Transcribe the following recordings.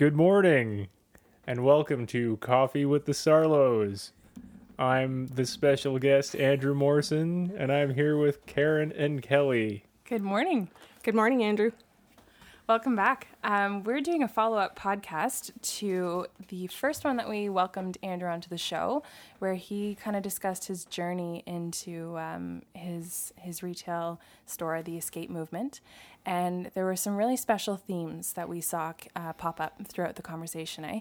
Good morning, and welcome to Coffee with the Sarlos. I'm the special guest, Andrew Morrison, and I'm here with Karen and Kelly. Good morning. Good morning, Andrew. Welcome back. Um, we're doing a follow up podcast to the first one that we welcomed Andrew onto the show, where he kind of discussed his journey into um, his his retail store, the Escape Movement, and there were some really special themes that we saw uh, pop up throughout the conversation. Eh?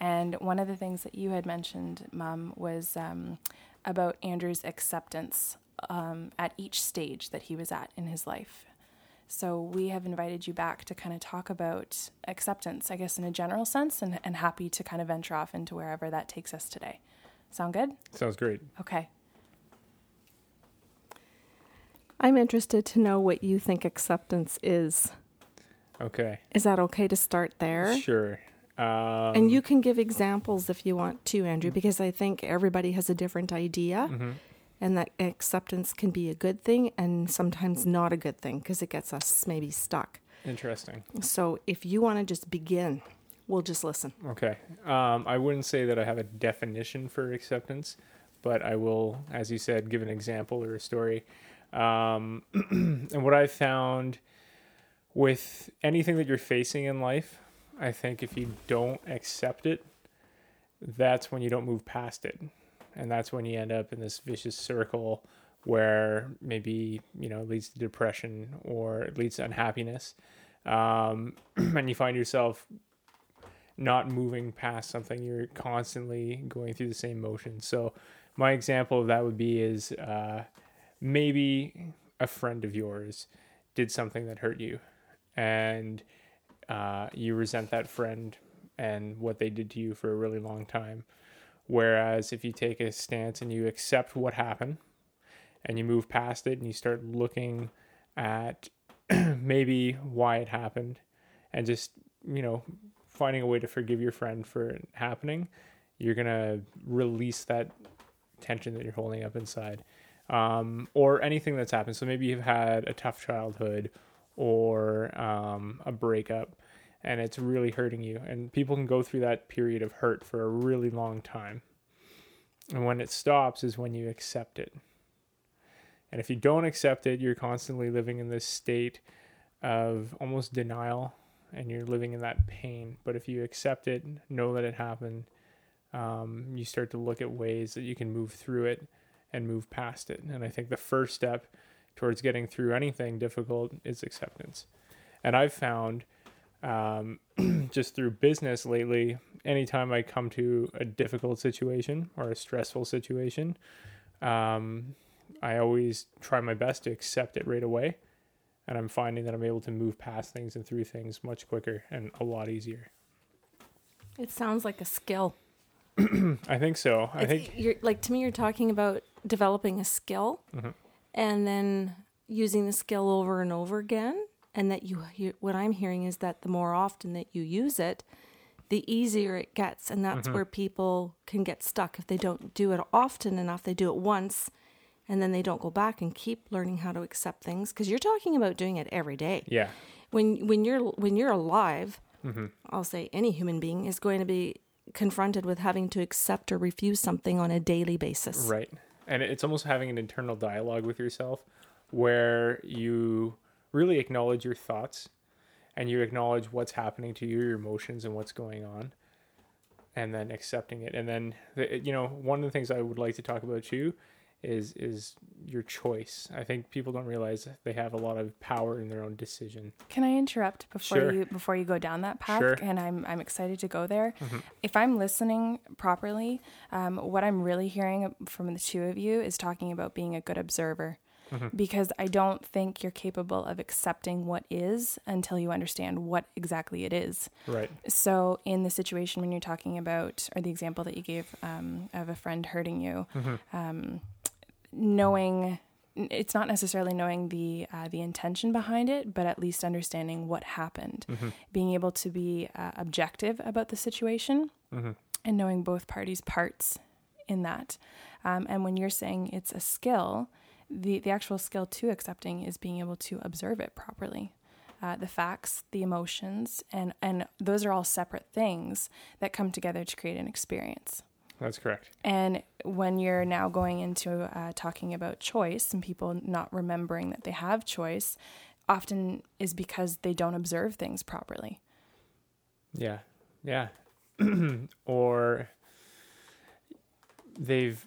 And one of the things that you had mentioned, Mum, was um, about Andrew's acceptance um, at each stage that he was at in his life so we have invited you back to kind of talk about acceptance, I guess, in a general sense, and, and happy to kind of venture off into wherever that takes us today. Sound good? Sounds great. Okay. I'm interested to know what you think acceptance is. Okay. Is that okay to start there? Sure. Um, and you can give examples if you want to, Andrew, because I think everybody has a different idea. Mm-hmm and that acceptance can be a good thing and sometimes not a good thing because it gets us maybe stuck. Interesting. So if you want to just begin, we'll just listen. Okay. Um, I wouldn't say that I have a definition for acceptance, but I will, as you said, give an example or a story. Um, and what I found with anything that you're facing in life, I think if you don't accept it, that's when you don't move past it and that's when you end up in this vicious circle where maybe you know it leads to depression or it leads to unhappiness. Um, and you find yourself not moving past something. You're constantly going through the same motion so my example of that would be is uh, maybe a friend of yours did something that hurt you and uh, you resent that friend and what they did to you for a really long time Whereas if you take a stance and you accept what happened and you move past it and you start looking at maybe why it happened and just, you know, finding a way to forgive your friend for it happening, you're going to release that tension that you're holding up inside. Um, or anything that's happened. So maybe you've had a tough childhood or um, a breakup and it's really hurting you. And people can go through that period of hurt for a really long time. And when it stops is when you accept it. And if you don't accept it, you're constantly living in this state of almost denial and you're living in that pain. But if you accept it, know that it happened, um, you start to look at ways that you can move through it and move past it. And I think the first step towards getting through anything difficult is acceptance. And I've found um, just through business lately, anytime I come to a difficult situation or a stressful situation, um, I always try my best to accept it right away. And I'm finding that I'm able to move past things and through things much quicker and a lot easier. It sounds like a skill. I think so. I think you're like to me. You're talking about developing a skill, mm-hmm. and then using the skill over and over again and that you, you what i'm hearing is that the more often that you use it the easier it gets. And that's mm-hmm. where people can get stuck if they don't do it often enough. They do it once and then they don't go back and keep learning how to accept things. Because you're talking about doing it every day. Yeah. When when you're when you're alive mm-hmm. i'll say any human being is going to be confronted with having to accept or refuse something on a daily basis. Right. And it's almost having an internal dialogue with yourself where you really acknowledge your thoughts and you acknowledge what's happening to you, your emotions, and what's going on, and then accepting it. And then, the, you know, one of the things I would like to talk about too is is your choice. I think people don't realize they have a lot of power in their own decision. Can I interrupt before sure. you before you go down that path? Sure. And I'm I'm excited to go there. Mm-hmm. If I'm listening properly, um, what I'm really hearing from the two of you is talking about being a good observer mm-hmm. because I don't think you're capable of accepting what is until you understand what exactly it is. Right. So, in the situation when you're talking about, or the example that you gave um, of a friend hurting you, mm-hmm. um, knowing it's not necessarily knowing the uh, the intention behind it, but at least understanding what happened, mm-hmm. being able to be uh, objective about the situation, mm-hmm. and knowing both parties' parts in that. Um, and when you're saying it's a skill, the, the actual skill to accepting is being able to observe it properly. uh, the facts, the emotions, and and those are all separate things that come together to create an experience. That's correct. And when you're now going into uh, talking about choice and people not remembering that they have choice, often is because they don't observe things properly. Yeah. Yeah. or they've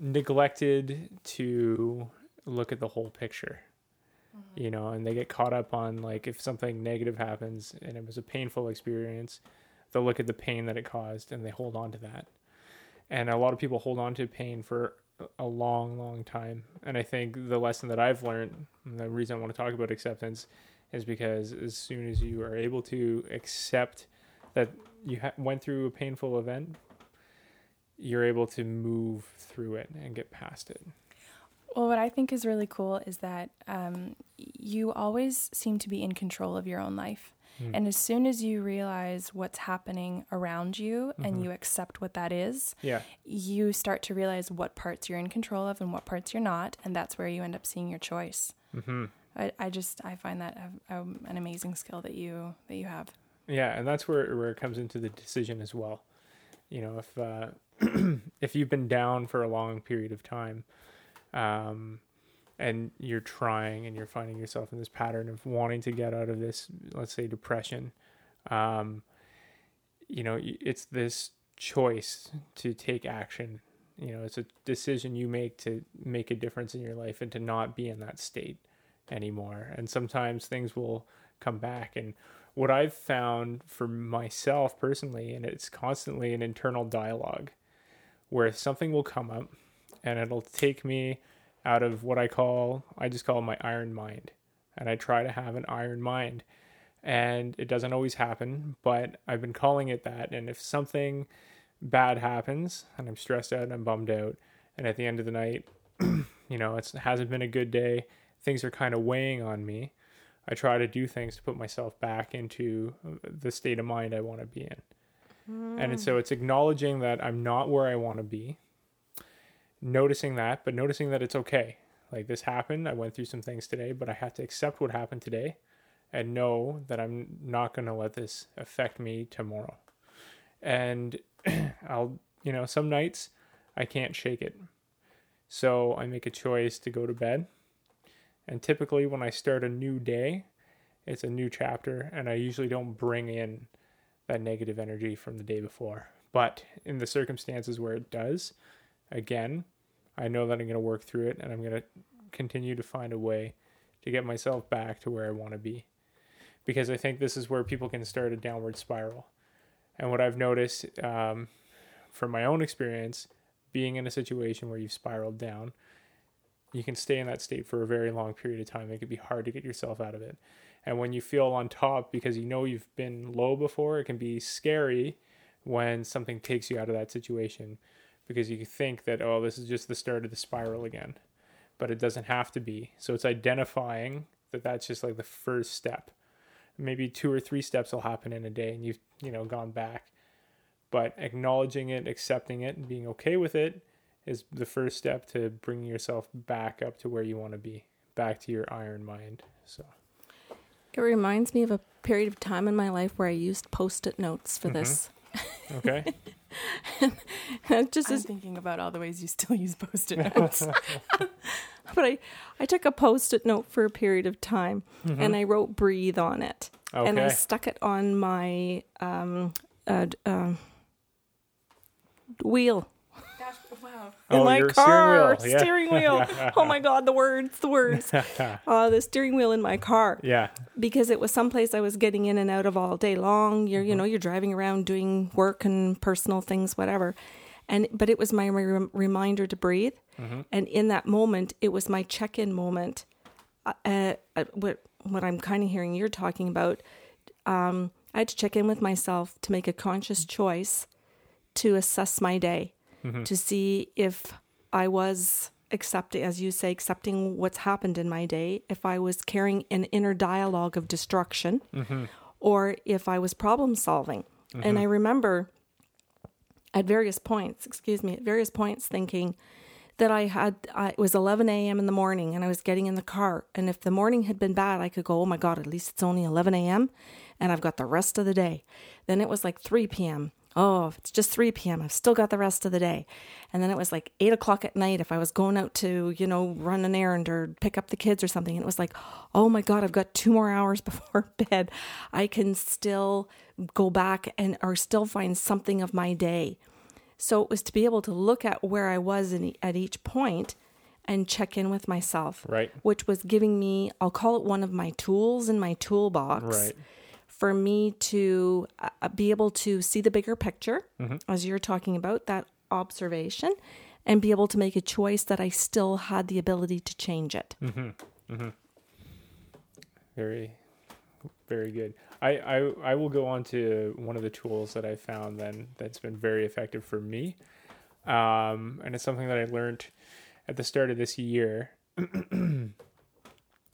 neglected to look at the whole picture. Mm-hmm. You know, and they get caught up on like if something negative happens and it was a painful experience, they'll look at the pain that it caused and they hold on to that. And a lot of people hold on to pain for a long, long time. And I think the lesson that I've learned, and the reason I want to talk about acceptance, is because as soon as you are able to accept that you ha- went through a painful event, you're able to move through it and get past it. Well, what I think is really cool is that um, you always seem to be in control of your own life. Mm. And as soon as you realize what's happening around you Mm-hmm. and you accept what that is, Yeah. you start to realize what parts you're in control of and what parts you're not. And that's where you end up seeing your choice. hmm I, I just, I find that a, um, an amazing skill that you, that you have. Yeah, and that's where where it comes into the decision as well. You know, if uh, if you've been down for a long period of time, um, and you're trying and you're finding yourself in this pattern of wanting to get out of this, let's say depression, um, you know, it's this choice to take action. You know, it's a decision you make to make a difference in your life and to not be in that state anymore. And sometimes things will come back and what I've found for myself personally, and it's constantly an internal dialogue where something will come up and it'll take me out of what I call, I just call my iron mind. And I try to have an iron mind. And it doesn't always happen, but I've been calling it that. And if something bad happens and I'm stressed out and I'm bummed out, and at the end of the night, you know, it hasn't been a good day, things are kind of weighing on me. I try to do things to put myself back into the state of mind I want to be in. And so it's acknowledging that I'm not where I want to be, noticing that, but noticing that it's okay. Like this happened, I went through some things today, but I have to accept what happened today and know that I'm not going to let this affect me tomorrow. And I'll, you know, some nights I can't shake it. So I make a choice to go to bed and typically, when I start a new day, it's a new chapter, and I usually don't bring in that negative energy from the day before. But in the circumstances where it does, again, I know that I'm going to work through it and I'm going to continue to find a way to get myself back to where I want to be. Because I think this is where people can start a downward spiral. And what I've noticed um, from my own experience, being in a situation where you've spiraled down, you can stay in that state for a very long period of time. It can be hard to get yourself out of it. And when you feel on top because you know you've been low before, it can be scary when something takes you out of that situation because you think that, oh, this is just the start of the spiral again. But it doesn't have to be. So it's identifying that that's just like the first step. Maybe two or three steps will happen in a day and you've, you know, gone back. But acknowledging it, accepting it, and being okay with it is the first step to bringing yourself back up to where you want to be, back to your iron mind. So, It reminds me of a period of time in my life where I used post-it notes for this. okay. Just I'm is, thinking about all the ways you still use post-it notes. but I, I took a post-it note for a period of time and I wrote "breathe" on it, and I stuck it on my um, uh, d- um, wheel Gosh, wow. in Oh, my your steering car. wheel, yeah. Steering wheel. oh my god, the words, the words. Uh, the steering wheel in my car yeah. because it was someplace I was getting in and out of all day long. You're, you know, you're driving around doing work and personal things, whatever. And but it was my re- reminder to breathe. And in that moment, it was my check-in moment. Uh, uh, what what I'm kind of hearing you're talking about. Um, I had to check in with myself to make a conscious choice to assess my day, Mm-hmm. to see if I was accepting, as you say, accepting what's happened in my day, if I was carrying an inner dialogue of destruction, mm-hmm. or if I was problem solving. And I mm-hmm. remember at various points, excuse me, at various points thinking, that I had, I, it was 11 a.m. in the morning and I was getting in the car. And if the morning had been bad, I could go, oh my God, at least it's only 11 a.m. and I've got the rest of the day. Then it was like 3 p.m. Oh, it's just 3 p.m. I've still got the rest of the day. And then it was like 8 o'clock at night if I was going out to, you know, run an errand or pick up the kids or something. And it was like, oh my God, I've got two more hours before bed. I can still go back and or still find something of my day. So it was to be able to look at where I was in, at each point and check in with myself. Right. Which was giving me, I'll call it one of my tools in my toolbox. Right. For me to uh, be able to see the bigger picture, as you're talking about, that observation, and be able to make a choice that I still had the ability to change it. Very, very good. I, I, I will go on to one of the tools that I found then that's been very effective for me. Um, and it's something that I learned at the start of this year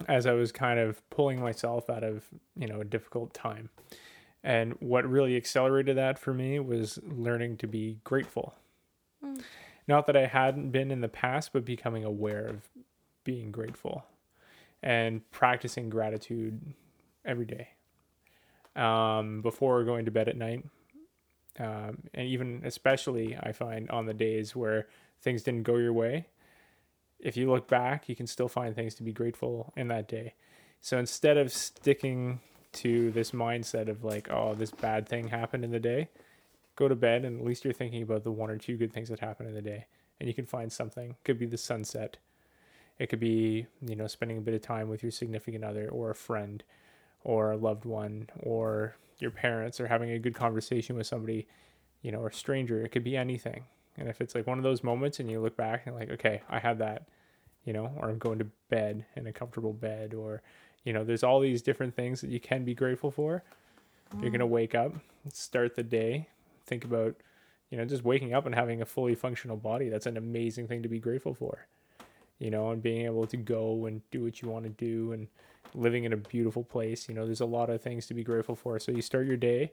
as I was kind of pulling myself out of, you know, a difficult time. And what really accelerated that for me was learning to be grateful. Not that I hadn't been in the past, but becoming aware of being grateful and practicing gratitude every day um, before going to bed at night. Um, and even especially, I find on the days where things didn't go your way, if you look back, you can still find things to be grateful in that day. So instead of sticking to this mindset of like, oh, this bad thing happened in the day, go to bed and at least you're thinking about the one or two good things that happened in the day. And you can find something. Could be the sunset. It could be, you know, spending a bit of time with your significant other or a friend or a loved one or your parents or having a good conversation with somebody, you know, or a stranger. It could be anything. And if it's like one of those moments and you look back and like, okay, I had that, you know, or I'm going to bed in a comfortable bed or, you know, there's all these different things that you can be grateful for. You're going to mm. wake up, start the day, think about, you know, just waking up and having a fully functional body. That's an amazing thing to be grateful for. You know, and being able to go and do what you want to do and living in a beautiful place. You know, there's a lot of things to be grateful for. So you start your day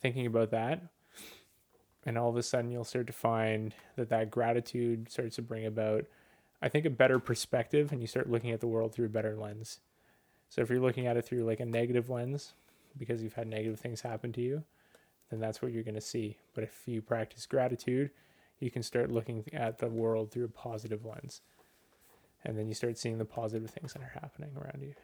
thinking about that. And all of a sudden, you'll start to find that that gratitude starts to bring about, I think, a better perspective, and you start looking at the world through a better lens. So if you're looking at it through like a negative lens, because you've had negative things happen to you, then that's what you're going to see. But if you practice gratitude, you can start looking at the world through a positive lens. And then you start seeing the positive things that are happening around you.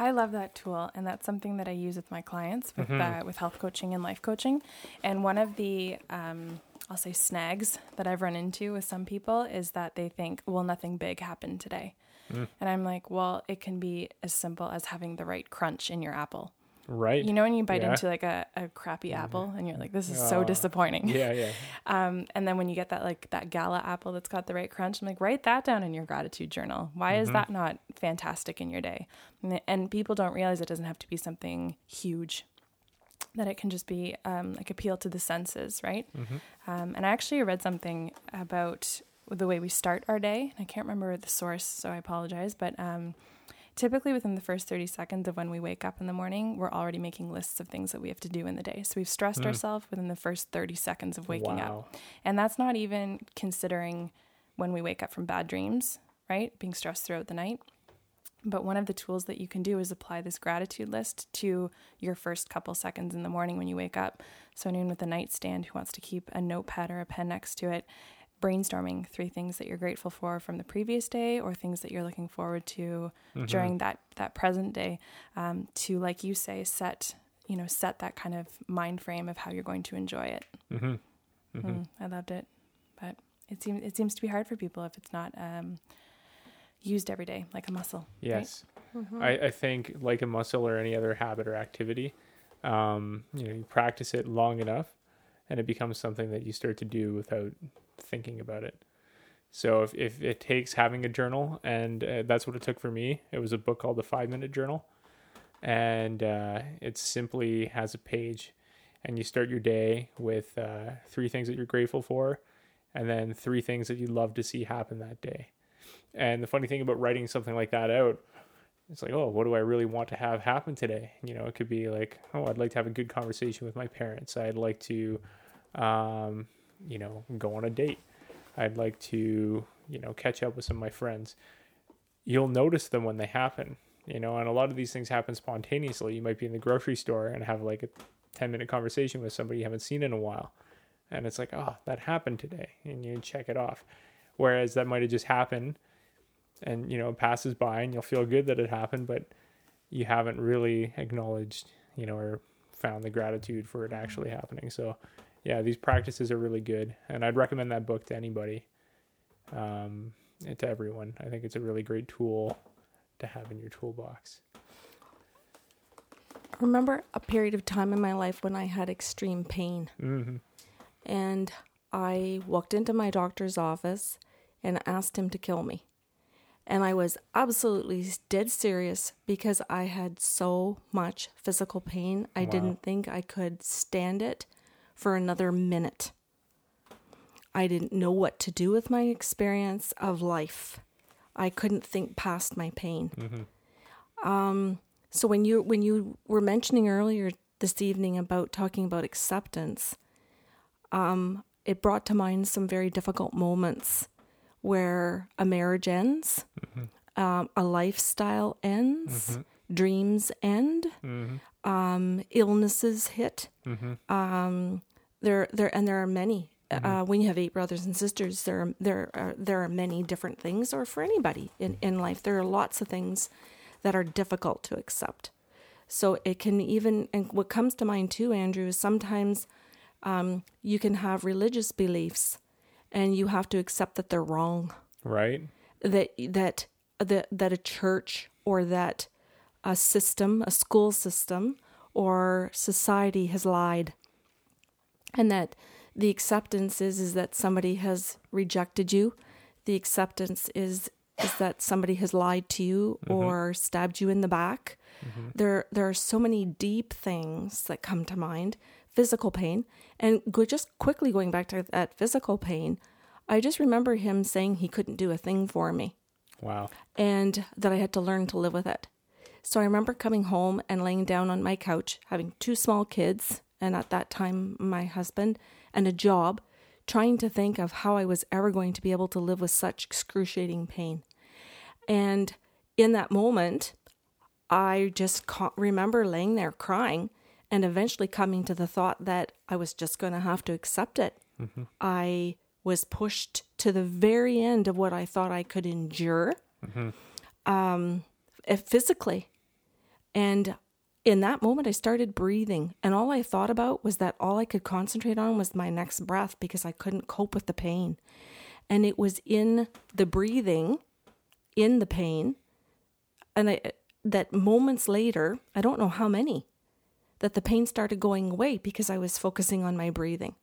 I love that tool, and that's something that I use with my clients with uh, with health coaching and life coaching. And one of the um, I'll say snags that I've run into with some people is that they think, well, nothing big happened today, and I'm like, well, it can be as simple as having the right crunch in your apple. Right. You know, when you bite Yeah. into like a, a crappy apple and you're like, this is so Oh. disappointing. Yeah, yeah. Um, and then when you get that like that gala apple that's got the right crunch, I'm like, write that down in your gratitude journal. Why is that not fantastic in your day? And, and people don't realize it doesn't have to be something huge. That it can just be um, like appeal to the senses, right? Um, and I actually read something about the way we start our day. I can't remember the source, so I apologize. But um, typically within the first 30 seconds of when we wake up in the morning, we're already making lists of things that we have to do in the day. So we've stressed hmm. ourselves within the first 30 seconds of waking wow. up. And that's not even considering when we wake up from bad dreams, right? Being stressed throughout the night. But one of the tools that you can do is apply this gratitude list to your first couple seconds in the morning when you wake up. So, anyone with a nightstand who wants to keep a notepad or a pen next to it, brainstorming three things that you're grateful for from the previous day or things that you're looking forward to during that, that present day um, to, like you say, set you know set that kind of mind frame of how you're going to enjoy it. Mm-hmm. Mm, I loved it, but it seems it seems to be hard for people if it's not um, used every day like a muscle. right? Yes. I, I think like a muscle or any other habit or activity, um, you know, you practice it long enough and it becomes something that you start to do without thinking about it. So if, if it takes having a journal, and uh, that's what it took for me, it was a book called The Five Minute Journal. And uh, it simply has a page, and you start your day with uh, three things that you're grateful for, and then three things that you'd love to see happen that day. And the funny thing about writing something like that out, it's like, oh, what do I really want to have happen today? You know, it could be like, oh, I'd like to have a good conversation with my parents. I'd like to, um, you know, go on a date. I'd like to you know, catch up with some of my friends, you'll notice them when they happen, you know, and a lot of these things happen spontaneously. You might be in the grocery store and have like a 10 minute conversation with somebody you haven't seen in a while. And it's like, oh, that happened today. And you check it off. Whereas that might have just happened and, you know, it passes by and you'll feel good that it happened, but you haven't really acknowledged, you know, or found the gratitude for it actually happening. So, yeah, these practices are really good. And I'd recommend that book to anybody, um, and to everyone. I think it's a really great tool to have in your toolbox. I remember a period of time in my life when I had extreme pain. hmm And I walked into my doctor's office and asked him to kill me. And I was absolutely dead serious because I had so much physical pain. I Wow. didn't think I could stand it for another minute. I didn't know what to do with my experience of life. I couldn't think past my pain. Um, so when you when you were mentioning earlier this evening about talking about acceptance, um, it brought to mind some very difficult moments where a marriage ends, um, a lifestyle ends, dreams end, um, illnesses hit. There, there, and there are many. Uh, when you have eight brothers and sisters, there, are, there are there are many different things, or for anybody in in life, there are lots of things that are difficult to accept. So it can even, and what comes to mind too, Andrew, is sometimes um, you can have religious beliefs, and you have to accept that they're wrong Right? that that that that a church or that a system, a school system or society has lied. And that the acceptance is is that somebody has rejected you. The acceptance is is that somebody has lied to you mm-hmm. or stabbed you in the back. Mm-hmm. There there are so many deep things that come to mind. Physical pain. And go, just quickly going back to that physical pain, I just remember him saying he couldn't do a thing for me Wow. and that I had to learn to live with it. So I remember coming home and laying down on my couch, having two small kids, and at that time, my husband, and a job, trying to think of how I was ever going to be able to live with such excruciating pain. And in that moment, I just ca- remember laying there crying and eventually coming to the thought that I was just going to have to accept it. I was pushed to the very end of what I thought I could endure um, eh, physically. And in that moment, I started breathing. And all I thought about was that all I could concentrate on was my next breath because I couldn't cope with the pain. And it was in the breathing, in the pain, and I, that moments later, I don't know how many, that the pain started going away because I was focusing on my breathing.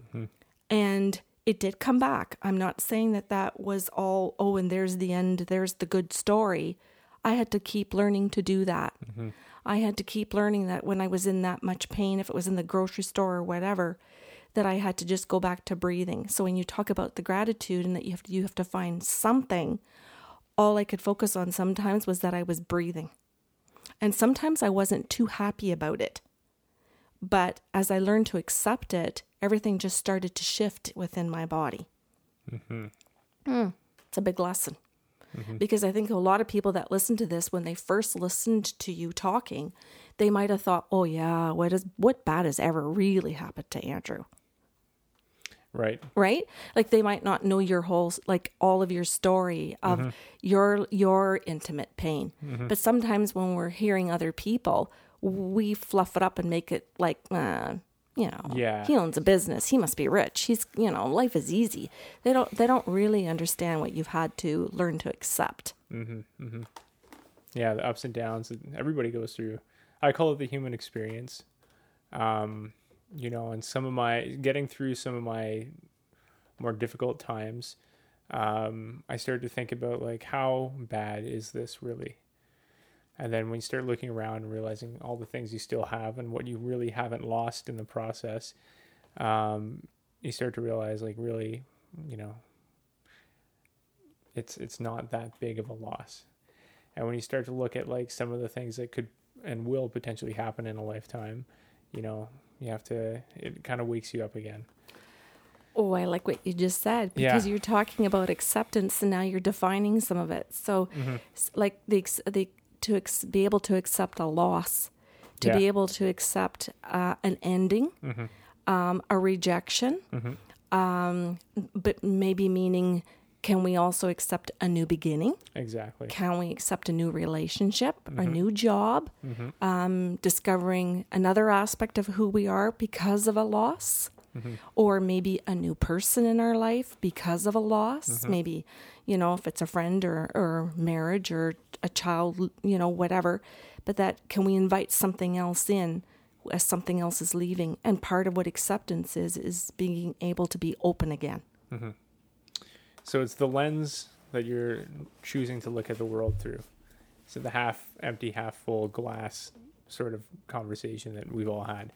Mm-hmm. And it did come back. I'm not saying that that was all, oh, and there's the end, there's the good story. I had to keep learning to do that. Mm-hmm. I had to keep learning that when I was in that much pain, if it was in the grocery store or whatever, that I had to just go back to breathing. So when you talk about the gratitude and that you have to, you have to find something, all I could focus on sometimes was that I was breathing. And sometimes I wasn't too happy about it. But as I learned to accept it, everything just started to shift within my body. Mm, it's a big lesson. Mm-hmm. Because I think a lot of people that listen to this, when they first listened to you talking, they might have thought, "Oh yeah, what is what bad has ever really happened to Andrew?" Right. right? Like they might not know your whole like all of your story of mm-hmm. your your intimate pain. Mm-hmm. But sometimes when we're hearing other people we fluff it up and make it like uh, you know Yeah. he owns a business. He must be rich. He's you know life is easy. They don't they don't really understand what you've had to learn to accept. Yeah the ups and downs that everybody goes through. I call it the human experience. Um you know and some of my getting through some of my more difficult times um i started to think about like how bad is this really and then when you start looking around and realizing all the things you still have and what you really haven't lost in the process um you start to realize like really you know it's it's not that big of a loss and when you start to look at like some of the things that could and will potentially happen in a lifetime, you know, you have to, it kind of wakes you up again. Oh, I like what you just said because you're talking about acceptance and now you're defining some of it. So, Mm-hmm. like the the to ex- be able to accept a loss, to be able to accept uh, an ending, Mm-hmm. um, a rejection, um, but maybe meaning can we also accept a new beginning? Exactly. Can we accept a new relationship, a Mm-hmm. new job, um, discovering another aspect of who we are because of a loss? Mm-hmm. Or maybe a new person in our life because of a loss. Mm-hmm. Maybe, you know, if it's a friend or, or marriage or a child, you know, whatever. But that can we invite something else in as something else is leaving? And part of what acceptance is, is being able to be open again. Mm-hmm. So it's the lens that you're choosing to look at the world through. So the half empty, half full glass sort of conversation that we've all had.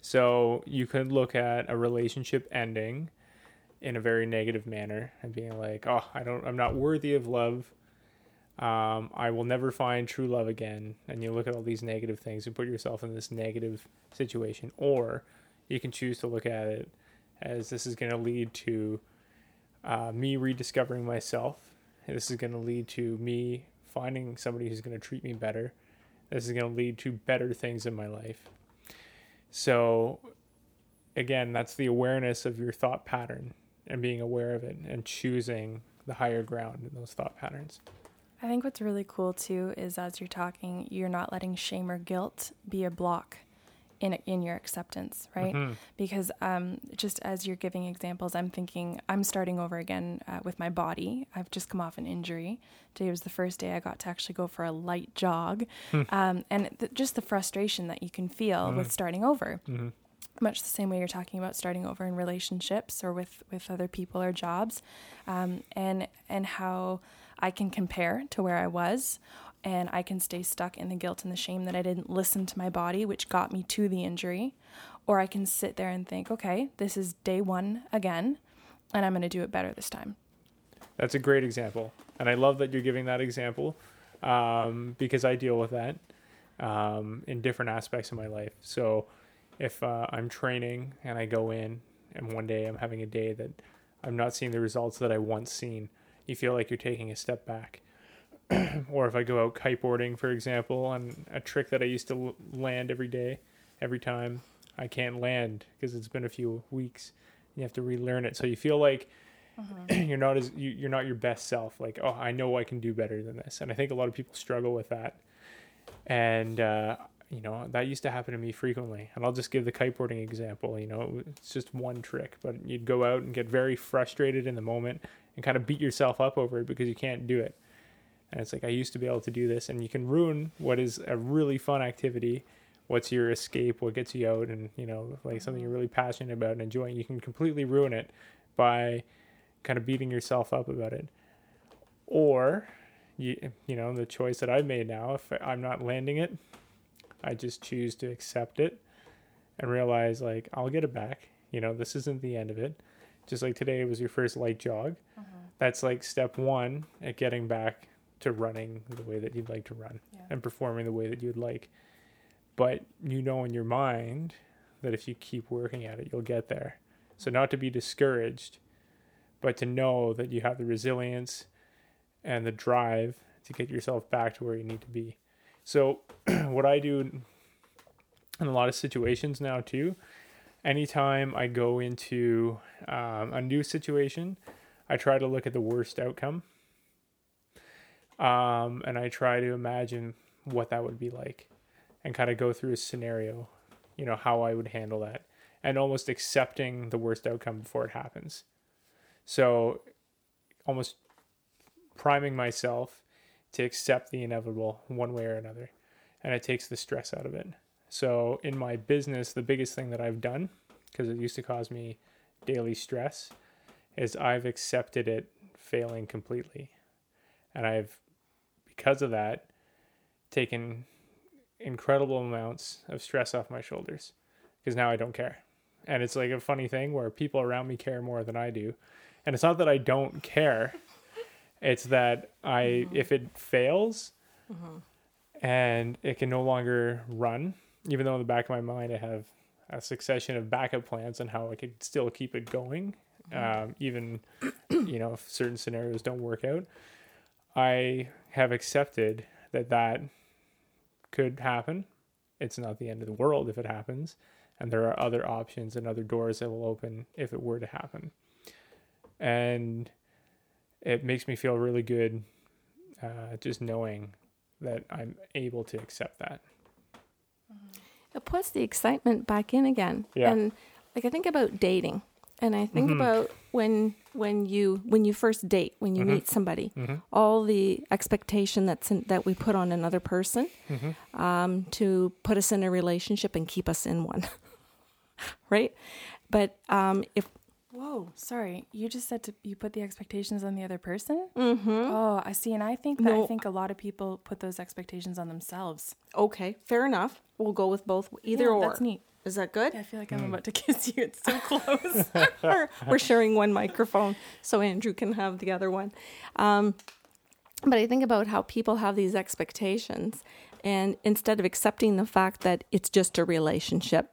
So you could look at a relationship ending in a very negative manner and being like, "Oh, I don't I'm not worthy of love. Um, I will never find true love again." And you look at all these negative things and put yourself in this negative situation or you can choose to look at it as this is going to lead to uh, me rediscovering myself. This is going to lead to me finding somebody who's going to treat me better. This is going to lead to better things in my life. So, again, that's the awareness of your thought pattern and being aware of it and choosing the higher ground in those thought patterns. I think what's really cool too is as you're talking, you're not letting shame or guilt be a block in in your acceptance, right? Mhm. Because um, just as you're giving examples, I'm thinking I'm starting over again uh, with my body. I've just come off an injury. Today was the first day I got to actually go for a light jog, um, and th- just the frustration that you can feel with starting over Mhm. Much the same way you're talking about starting over in relationships or with with other people or jobs um, and and how i can compare to where i was and i can stay stuck in the guilt and the shame that i didn't listen to my body which got me to the injury or i can sit there and think okay this is day one again and i'm going to do it better this time That's a great example. And I love that you're giving that example um, because I deal with that um, in different aspects of my life. So if uh, I'm training and I go in and one day I'm having a day that I'm not seeing the results that I once seen, you feel like you're taking a step back. or if I go out kiteboarding, for example, on a trick that I used to l- land every day, every time, I can't land because it's been a few weeks. You have to relearn it. So you feel like you're not as you, you're not your best self like oh i know i can do better than this and i think a lot of people struggle with that and uh, you know that used to happen to me frequently and i'll just give the kiteboarding example you know it's just one trick but you'd go out and get very frustrated in the moment and kind of beat yourself up over it because you can't do it. And it's like i used to be able to do this and you can ruin what is a really fun activity. What's your escape? What gets you out? And you know like something you're really passionate about and enjoying you can completely ruin it by kind of beating yourself up about it. Or you you know the choice that i've made now if i'm not landing it i just choose to accept it and realize like i'll get it back. You know this isn't the end of it. Just like today was your first light jog. Mm-hmm. That's like step one at getting back to running the way that you'd like to run Yeah. and performing the way that you'd like. But you know in your mind that if you keep working at it you'll get there. So not to be discouraged but to know that you have the resilience and the drive to get yourself back to where you need to be. So, what I do in a lot of situations now, too, anytime I go into um, a new situation, I try to look at the worst outcome. Um, and I try to imagine what that would be like and kind of go through a scenario, you know, how I would handle that and almost accepting the worst outcome before it happens. So, almost priming myself to accept the inevitable one way or another. And it takes the stress out of it. So, in my business, the biggest thing that I've done, because it used to cause me daily stress, is I've accepted it failing completely. And I've, because of that, taken incredible amounts of stress off my shoulders because now I don't care. And it's like a funny thing where people around me care more than I do. And it's not that I don't care. It's that I mm-hmm. if it fails mm-hmm. and it can no longer run, even though in the back of my mind I have a succession of backup plans on how I could still keep it going mm-hmm. um, even you know if certain scenarios don't work out i have accepted that that could happen. It's not the end of the world if it happens and there are other options and other doors that will open if it were to happen. And it makes me feel really good uh, just knowing that i'm able to accept that It puts the excitement back in again. Yeah. And like I think about dating, and I think Mhm. about when when you when you first date, when you Mhm. meet somebody, mm-hmm. all the expectation that's in, that we put on another person Mm-hmm. um, to put us in a relationship and keep us in one, right? But um, if Whoa, sorry. You just said to you put the expectations on the other person? mm-hmm. Oh, I see. And I think that No. I think a lot of people put those expectations on themselves. okay, fair enough, we'll go with both, either Yeah, or. That's neat. Is that good? I feel like I'm about to kiss you. It's so close. we're, we're sharing one microphone so Andrew can have the other one. Um, but I think about how people have these expectations, and instead of accepting the fact that it's just a relationship,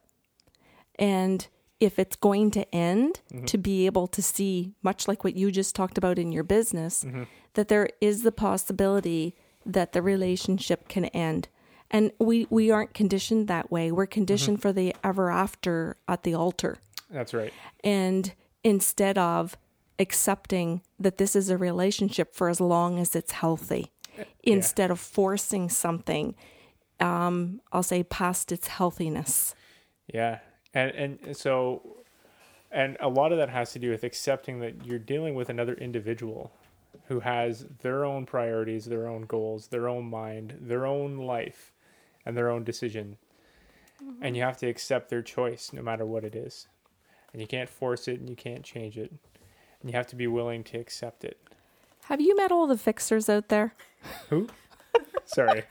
and if it's going to end, mm-hmm. to be able to see, much like what you just talked about in your business, mm-hmm. that there is the possibility that the relationship can end. And we, we aren't conditioned that way. We're conditioned mm-hmm. for the ever after at the altar. That's right. And instead of accepting that this is a relationship for as long as it's healthy uh, instead of forcing something um i'll say past its healthiness. Yeah, and and so, and a lot of that has to do with accepting that you're dealing with another individual who has their own priorities, their own goals, their own mind, their own life, and their own decision, mm-hmm. and you have to accept their choice no matter what it is, and you can't force it and you can't change it, and you have to be willing to accept it. have you met all the fixers out there? Who? Sorry,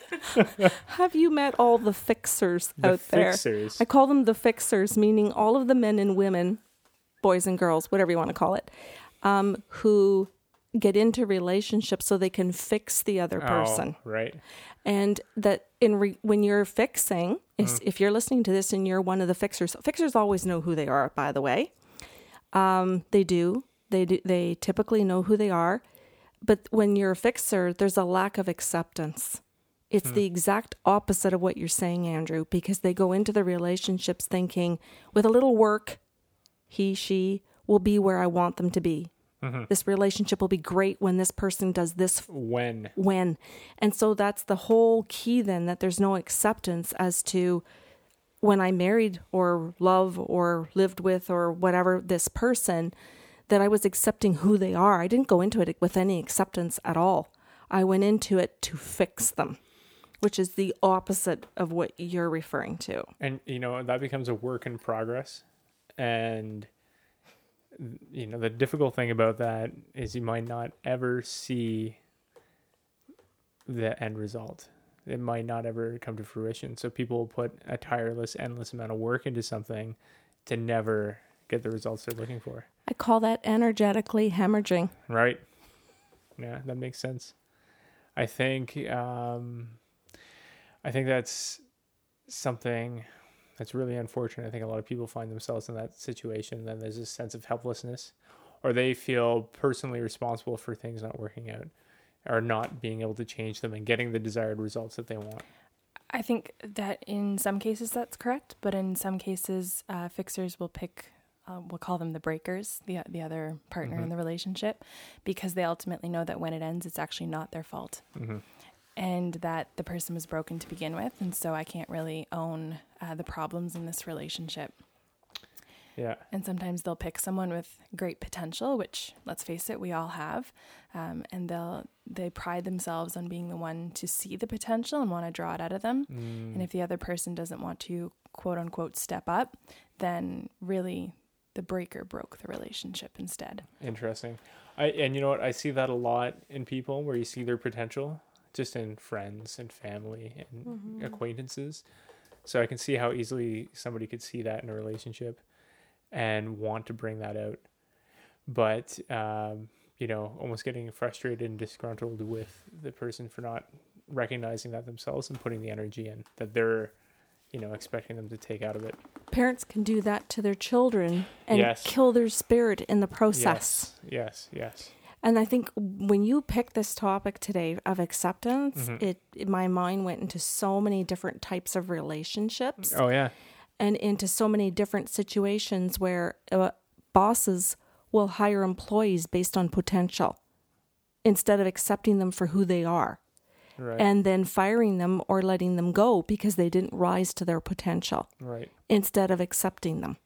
have you met all the fixers the out there? i call them the fixers meaning all of the men and women boys and girls whatever you want to call it um, who get into relationships so they can fix the other person. Oh, right. and that in re- when you're fixing is if you're listening to this and you're one of the fixers fixers always know who they are by the way. Um, they do. They do they typically know who they are but when you're a fixer there's a lack of acceptance it's hmm. the exact opposite of what you're saying andrew because they go into the relationships thinking with a little work he she will be where i want them to be mm-hmm. this relationship will be great when this person does this When? when. And so that's the whole key then that there's no acceptance as to when I married or love or lived with or whatever this person that I was accepting who they are. I didn't go into it with any acceptance at all. I went into it to fix them, which is the opposite of what you're referring to. and you know that becomes a work in progress and you know the difficult thing about that is you might not ever see the end result it might not ever come to fruition so people put a tireless endless amount of work into something to never get the results they're looking for I call that energetically hemorrhaging. right. Yeah that makes sense. I think um i think that's something that's really unfortunate. I think a lot of people find themselves in that situation then there's this sense of helplessness or they feel personally responsible for things not working out or not being able to change them and getting the desired results that they want. I think that in some cases that's correct, but in some cases, uh, fixers will pick, uh, we'll call them the breakers, the the other partner in the relationship, because they ultimately know that when it ends, it's actually not their fault, hmm and that the person was broken to begin with, and so I can't really own uh, the problems in this relationship. yeah And sometimes they'll pick someone with great potential, which let's face it, we all have, um, and they'll they pride themselves on being the one to see the potential and want to draw it out of them. Mm. And if the other person doesn't want to quote unquote step up, then really the breaker broke the relationship instead. Interesting. I and you know what? I see that a lot in people where you see their potential, just in friends and family and acquaintances. So I can see how easily somebody could see that in a relationship and want to bring that out. But um, you know, almost getting frustrated and disgruntled with the person for not recognizing that themselves and putting the energy in that they're you know, expecting them to take out of it. Parents can do that to their children and Yes. kill their spirit in the process. Yes, yes, And I think when you picked this topic today of acceptance, Mhm. it, it my mind went into so many different types of relationships. Oh yeah, and into so many different situations where uh, bosses will hire employees based on potential instead of accepting them for who they are right, and then firing them or letting them go because they didn't rise to their potential right. instead of accepting them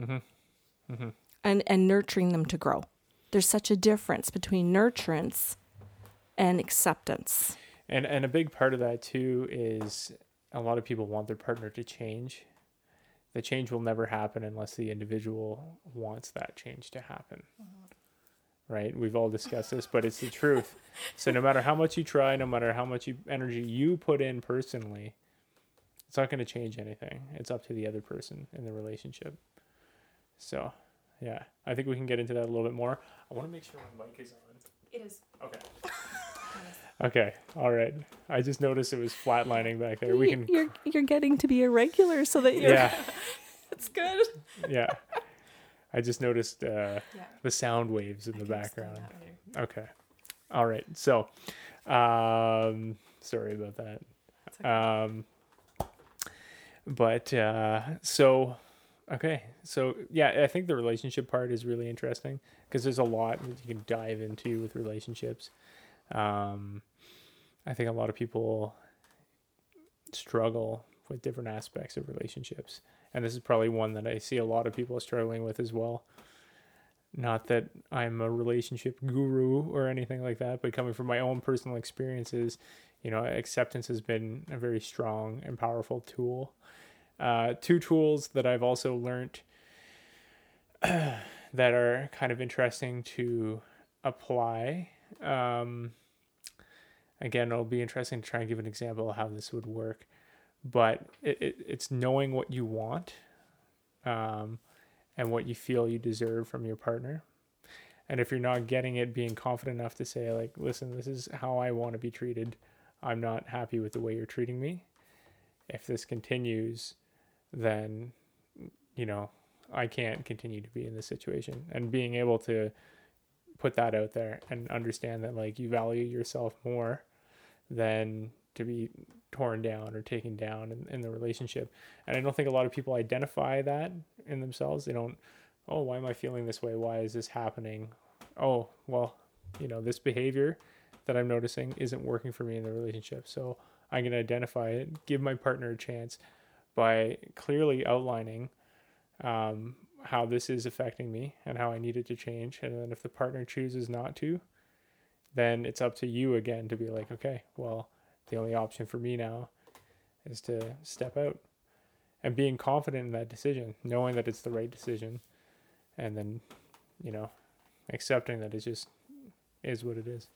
Mm-hmm. Mm-hmm. and, and nurturing them to grow. There's such a difference between nurturance and acceptance. And and a big part of that too is a lot of people want their partner to change. The change will never happen unless the individual wants that change to happen. Right? We've all discussed this, but it's the truth. So no matter how much you try, no matter how much you, energy you put in personally, it's not going to change anything. It's up to the other person in the relationship. So, yeah, I think we can get into that a little bit more. I want to make sure my mic is on. It is. Okay. Okay. All right. I just noticed it was flatlining back there. We can. You're you're getting to be a regular so that you're Yeah. it's good. Yeah. I just noticed uh, Yeah. the sound waves in the I explain background. Okay. All right. So, um, sorry about that. Okay. Um, but uh, so, okay. So, yeah, I think the relationship part is really interesting because there's a lot that you can dive into with relationships. Um, I think a lot of people struggle with different aspects of relationships. And this is probably one that I see a lot of people struggling with as well. Not that I'm a relationship guru or anything like that, but coming from my own personal experiences, you know, acceptance has been a very strong and powerful tool. Uh, two tools that I've also learned that are kind of interesting to apply. Um, again, it'll be interesting to try and give an example of how this would work, but it, it, it's knowing what you want um, and what you feel you deserve from your partner. And if you're not getting it, being confident enough to say, like, listen, this is how I want to be treated. I'm not happy with the way you're treating me. If this continues, then, you know, I can't continue to be in this situation. And being able to put that out there and understand that, like, you value yourself more than to be torn down or taken down in, in the relationship. And I don't think a lot of people identify that in themselves. They don't, oh, why am I feeling this way? Why is this happening? Oh, well, you know, this behavior that I'm noticing isn't working for me in the relationship. So I'm going to identify it, give my partner a chance by clearly outlining um, how this is affecting me and how I need it to change. And then if the partner chooses not to, then it's up to you again to be like, okay, well, the only option for me now is to step out and being confident in that decision, knowing that it's the right decision, and then, you know, accepting that it just is what it is.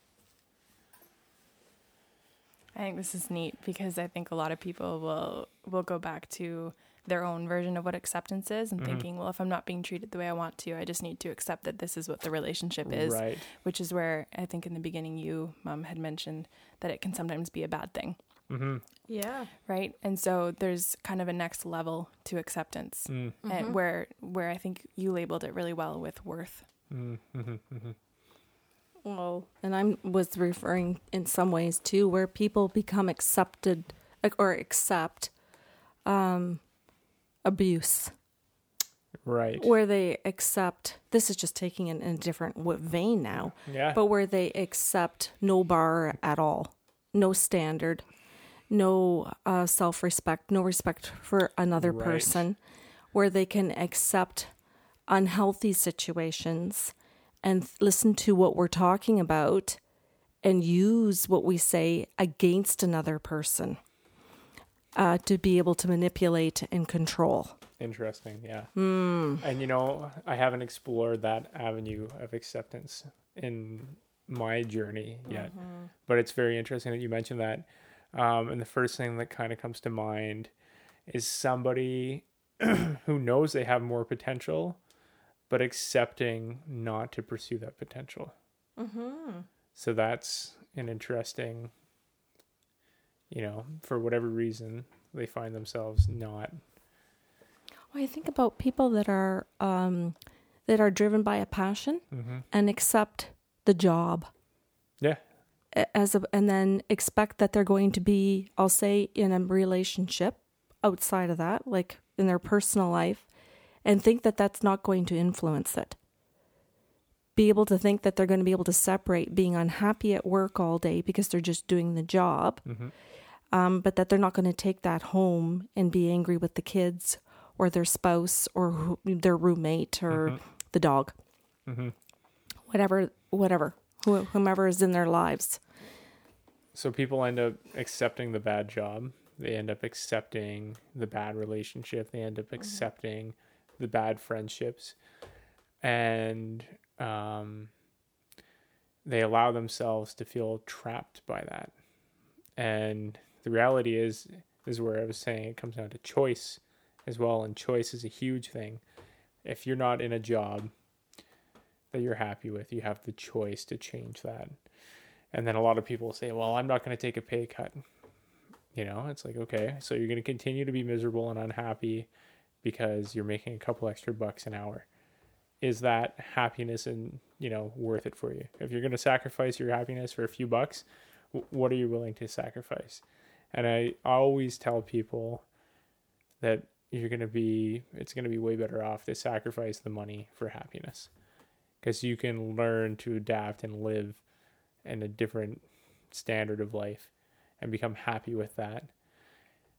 I think this is neat because I think a lot of people will will go back to their own version of what acceptance is and Mhm. thinking, well, if I'm not being treated the way I want to, I just need to accept that this is what the relationship is. Right. Which is where I think in the beginning you, mom, had mentioned that it can sometimes be a bad thing, Mm-hmm. Yeah. right? And so there's kind of a next level to acceptance, Mm. and where where I think you labeled it really well with worth. Mm. Mm-hmm. Mm-hmm. Well, and I was referring in some ways too, where people become accepted or accept um, abuse, Right. where they accept. This is just taking it in a different vein now, yeah. but where they accept no bar at all, no standard, no uh, self respect, no respect for another Right. person, where they can accept unhealthy situations and th- listen to what we're talking about and use what we say against another person uh, to be able to manipulate and control. Interesting. Yeah. And you know, I haven't explored that avenue of acceptance in my journey yet, but it's very interesting that you mentioned that. Um, and the first thing that kind of comes to mind is somebody who knows they have more potential, but accepting not to pursue that potential. So that's an interesting, you know, for whatever reason, they find themselves not. Well, I think about people that are um, that are driven by a passion Mm-hmm. and accept the job. Yeah. As a, and then expect that they're going to be, I'll say, in a relationship outside of that, like in their personal life, and think that that's not going to influence it. Be able to think that they're going to be able to separate being unhappy at work all day because they're just doing the job Mm-hmm. Um, but that they're not going to take that home and be angry with the kids or their spouse or who, their roommate or Mhm. the dog, Mm-hmm. whatever, whatever, who, whomever is in their lives. So people end up accepting the bad job. They end up accepting the bad relationship. They end up accepting the bad friendships, and um, they allow themselves to feel trapped by that. And the reality is, is where I was saying it comes down to choice as well. And choice is a huge thing. If you're not in a job that you're happy with, you have the choice to change that. And then a lot of people say, well, I'm not going to take a pay cut. You know, it's like, okay, so you're going to continue to be miserable and unhappy because you're making a couple extra bucks an hour. Is that happiness and, you know, worth it for you? If you're going to sacrifice your happiness for a few bucks, what are you willing to sacrifice? And I always tell people that you're going to be, it's going to be way better off to sacrifice the money for happiness because you can learn to adapt and live in a different standard of life and become happy with that.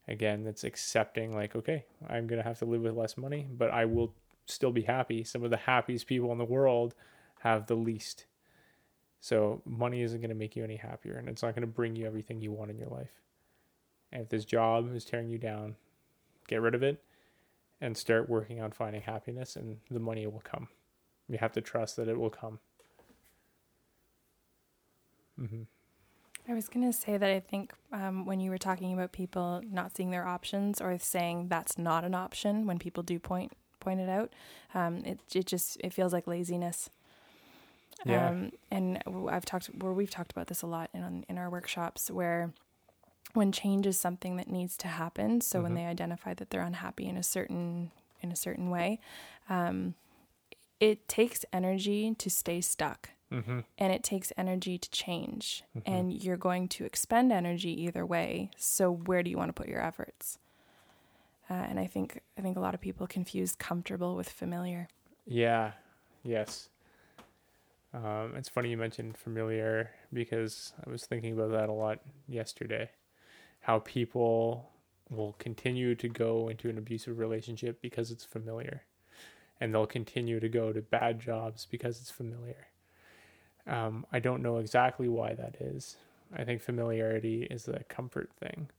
Again, that's accepting, like, okay, I'm going to have to live with less money, but I will still be happy. Some of the happiest people in the world have the least. So, money isn't going to make you any happier, and it's not going to bring you everything you want in your life. And if this job is tearing you down, get rid of it and start working on finding happiness, and the money will come. You have to trust that it will come. hmm I was going to say that I think um, when you were talking about people not seeing their options or saying that's not an option when people do point point it out, um, it it just it feels like laziness. Yeah. Um, and I've talked where we've talked about this a lot in in our workshops where when change is something that needs to happen. So when Mhm. they identify that they're unhappy in a certain in a certain way, um, it takes energy to stay stuck hmm and it takes energy to change Mhm. and you're going to expend energy either way so where do you want to put your efforts uh, and i think i think a lot of people confuse comfortable with familiar Yeah. Yes. Um, it's funny you mentioned familiar because I was thinking about that a lot yesterday. How people will continue to go into an abusive relationship because it's familiar, and they'll continue to go to bad jobs because it's familiar. Um, I don't know exactly why that is. I think familiarity is a comfort thing,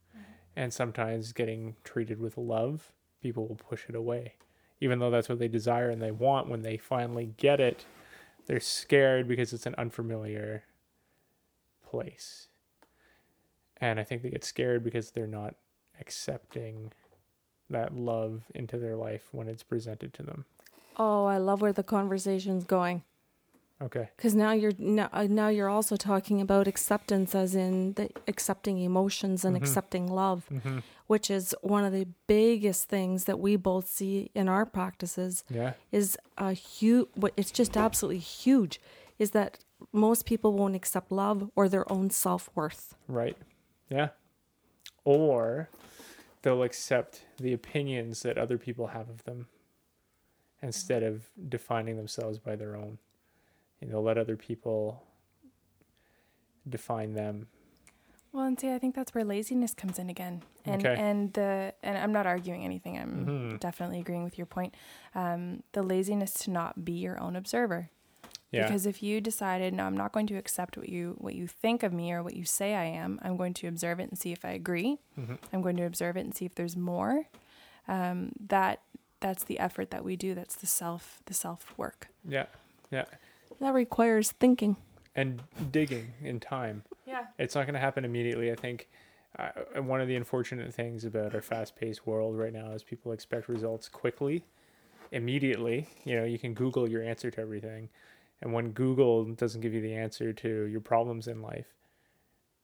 and sometimes getting treated with love, people will push it away. Even though that's what they desire and they want when they finally get it they're scared because it's an unfamiliar place and i think they get scared because they're not accepting that love into their life when it's presented to them Oh, I love where the conversation's going. okay Because now you're now, uh, now you're also talking about acceptance, as in the accepting emotions and Mhm. accepting love, mm-hmm. which is one of the biggest things that we both see in our practices. yeah Is a huge. It's just absolutely huge. Is that most people won't accept love or their own self worth. right yeah. Or they'll accept the opinions that other people have of them instead of defining themselves by their own. And they'll let other people define them. Well and see i think that's where laziness comes in again. And Okay. and the and i'm not arguing anything. I'm Mhm. definitely agreeing with your point. Um, the laziness to not be your own observer yeah Because if you decided, no, I'm not going to accept what you what you think of me or what you say I am, I'm going to observe it and see if I agree. Mhm. I'm going to observe it and see if there's more. Um, that that's the effort that we do. That's the self the self work. yeah yeah That requires thinking. and digging in time Yeah. it's not going to happen immediately i think uh, one of the unfortunate things about our fast-paced world right now is people expect results quickly immediately you know you can google your answer to everything and when google doesn't give you the answer to your problems in life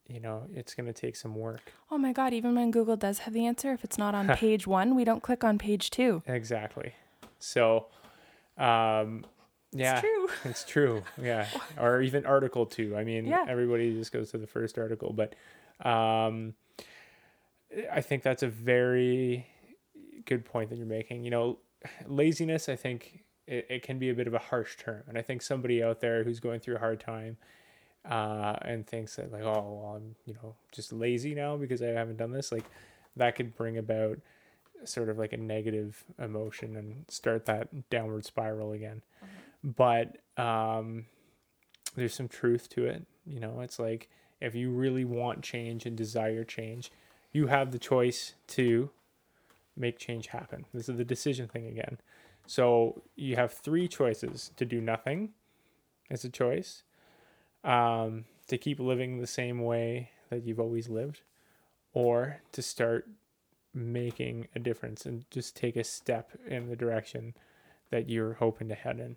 you know, it's going to take some work. Oh my God, even when Google does have the answer, if it's not on page one, we don't click on page two. Exactly. So, um, yeah, It's true. it's true. Yeah. or even article two. I mean, Yeah. everybody just goes to the first article, but, um, I think that's a very good point that you're making. You know, laziness, I think it, it can be a bit of a harsh term. And I think somebody out there who's going through a hard time, uh, and thinks that like, oh, well, I'm, you know, just lazy now because I haven't done this, like that could bring about sort of like a negative emotion and start that downward spiral again. But um, there's some truth to it. You know, it's like if you really want change and desire change, you have the choice to make change happen. This is the decision thing again. So you have three choices to do nothing is a choice, um, to keep living the same way that you've always lived, or to start making a difference and just take a step in the direction that you're hoping to head in.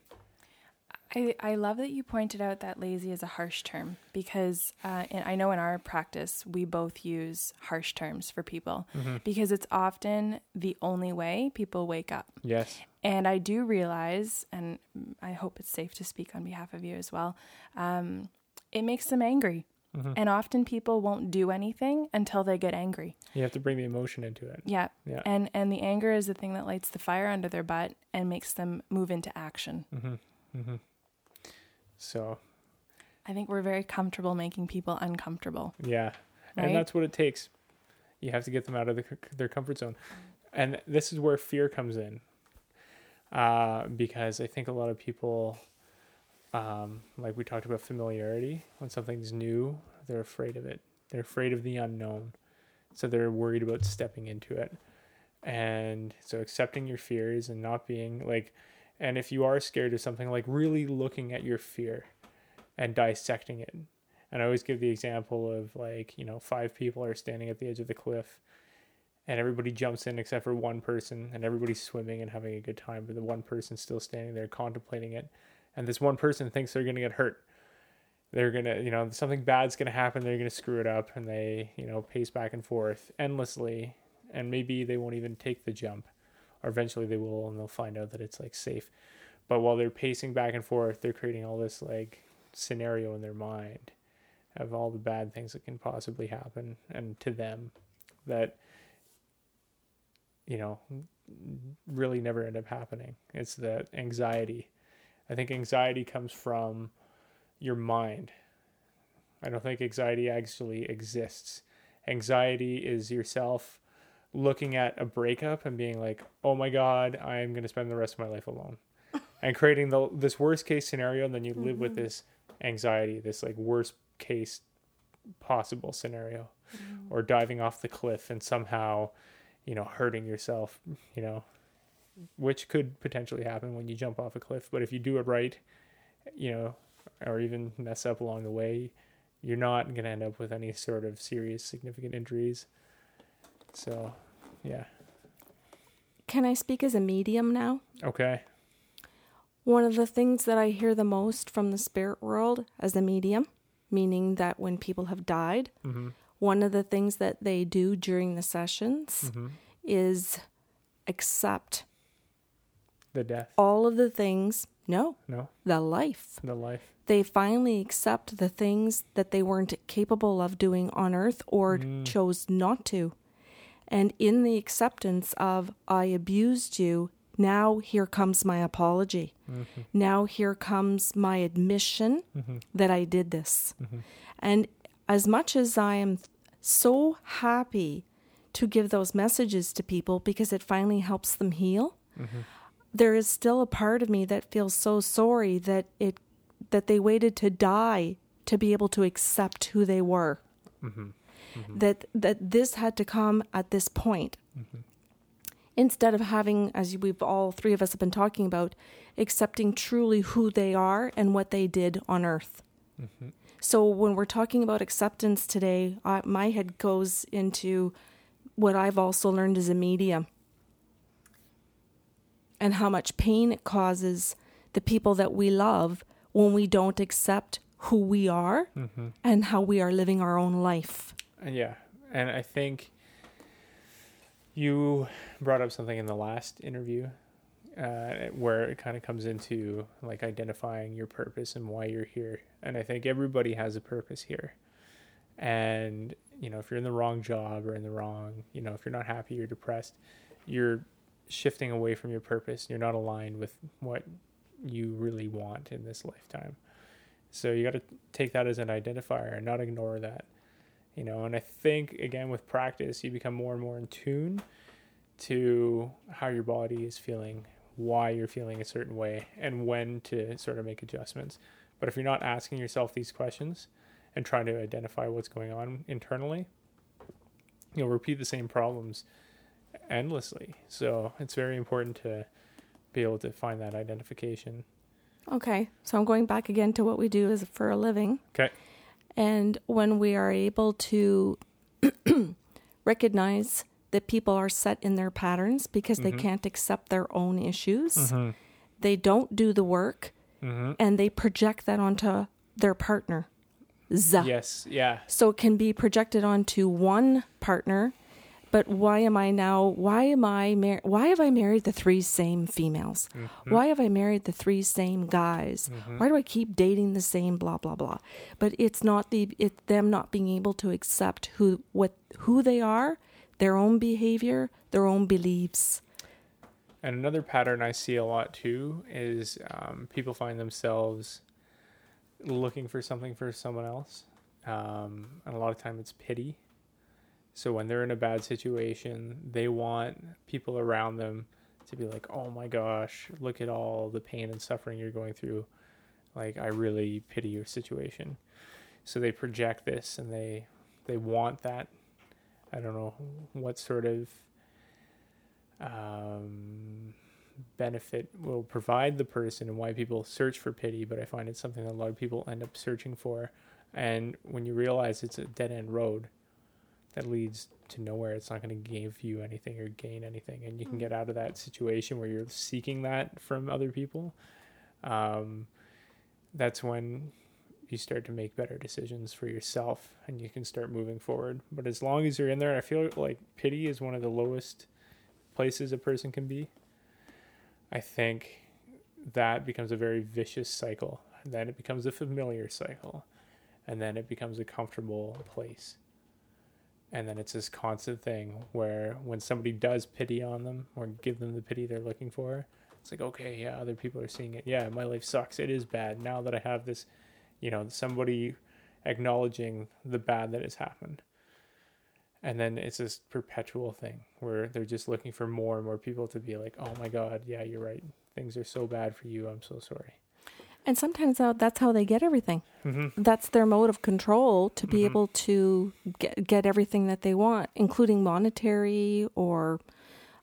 I, I love that you pointed out that lazy is a harsh term because uh, and I know in our practice we both use harsh terms for people because it's often the only way people wake up. Yes. And I do realize, and I hope it's safe to speak on behalf of you as well, um, it makes them angry. Mm-hmm. And often people won't do anything until they get angry. You have to bring the emotion into it. Yeah. Yeah. And and the anger is the thing that lights the fire under their butt and makes them move into action. Mm-hmm. Mm-hmm. So, I think we're very comfortable making people uncomfortable. yeah. Right? And that's what it takes. You have to get them out of the, their comfort zone. And this is where fear comes in. Uh, because I think a lot of people, um, like we talked about familiarity, when something's new, they're afraid of it. They're afraid of the unknown. So they're worried about stepping into it. And so accepting your fears and not being like, and if you are scared of something, like really looking at your fear and dissecting it. And I always give the example of like, you know, five people are standing at the edge of the cliff and everybody jumps in except for one person and everybody's swimming and having a good time, but the one person's still standing there contemplating it. And this one person thinks they're going to get hurt. They're going to, you know, something bad's going to happen. They're going to screw it up and they, you know, pace back and forth endlessly. And maybe they won't even take the jump or eventually they will and they'll find out that it's like safe. But while they're pacing back and forth, they're creating all this like scenario in their mind of all the bad things that can possibly happen and to them that you know really never end up happening. It's that anxiety. I think anxiety comes from your mind. I don't think anxiety actually exists. Anxiety is yourself looking at a breakup and being like oh my god i'm going to spend the rest of my life alone. And creating the this worst case scenario and then you live with mm-hmm. this anxiety this like worst case possible scenario mm-hmm. or diving off the cliff and somehow you know hurting yourself you know which could potentially happen when you jump off a cliff but if you do it right you know or even mess up along the way you're not going to end up with any sort of serious significant injuries so yeah Can I speak as a medium now? okay One of the things that I hear the most from the spirit world as a medium, meaning that when people have died, mm-hmm. One of the things that they do during the sessions Mm-hmm. is accept the death all of the things, no, no the life. the life They finally accept the things that they weren't capable of doing on earth or Mm. chose not to. And in the acceptance of, I abused you, now here comes my apology. mm-hmm. Now here comes my admission Mm-hmm. that I did this. Mhm. And as much as I am so happy to give those messages to people because it finally helps them heal, Mm-hmm. there is still a part of me that feels so sorry that it that they waited to die to be able to accept who they were. Mm-hmm. That that this had to come at this point. Instead of having, as we've all three of us have been talking about, accepting truly who they are and what they did on earth. So when we're talking about acceptance today, I, my head goes into what I've also learned as a medium and how much pain it causes the people that we love when we don't accept who we are Mm-hmm. and how we are living our own life. Yeah, and I think you brought up something in the last interview uh, where it kind of comes into like identifying your purpose and why you're here. And I think everybody has a purpose here. And you know, if you're in the wrong job or in the wrong, you know, if you're not happy, you're depressed, you're shifting away from your purpose. You're not aligned with what you really want in this lifetime. So you got to take that as an identifier and not ignore that you know and i think again with practice you become more and more in tune to how your body is feeling why you're feeling a certain way and when to sort of make adjustments. But if you're not asking yourself these questions and trying to identify what's going on internally you'll repeat the same problems endlessly. So it's very important to be able to find that identification. Okay, so I'm going back again to what we do as for a living. okay. And when we are able to recognize that people are set in their patterns because they Mhm. can't accept their own issues, mm-hmm. they don't do the work, Mm-hmm. and they project that onto their partner. Z. yes yeah So it can be projected onto one partner, but why am I now? Why am I mar- Why have I married the three same females? Mhm. Why have I married the three same guys? Mhm. Why do I keep dating the same blah blah blah? But it's not the it's them not being able to accept who what who they are, their own behavior, their own beliefs. And another pattern I see a lot too is um, people find themselves looking for something for someone else. Um, and a lot of time it's pity. So when they're in a bad situation, they want people around them to be like, oh my gosh, look at all the pain and suffering you're going through. Like, I really pity your situation. So they project this and they, they want that. I don't know what sort of um, benefit will provide the person and why people search for pity, but I find it's something that a lot of people end up searching for. And when you realize it's a dead end road that leads to nowhere, it's not going to give you anything or gain anything. And you can get out of that situation where you're seeking that from other people. Um, that's when you start to make better decisions for yourself and you can start moving forward. But as long as you're in there, I feel like pity is one of the lowest places a person can be. I think that becomes a very vicious cycle. And then it becomes a familiar cycle. And then it becomes a comfortable place. And then it's this constant thing where when somebody does pity on them or give them the pity they're looking for, it's like, okay, yeah, other people are seeing it. Yeah, my life sucks. It is bad. Now that I have this, you know, somebody acknowledging the bad that has happened. And then it's this perpetual thing where they're just looking for more and more people to be like, oh my God, yeah, you're right. Things are so bad for you. I'm so sorry. And sometimes that's how they get everything. Mm-hmm. That's their mode of control to be Mhm. able to get, get everything that they want, including monetary or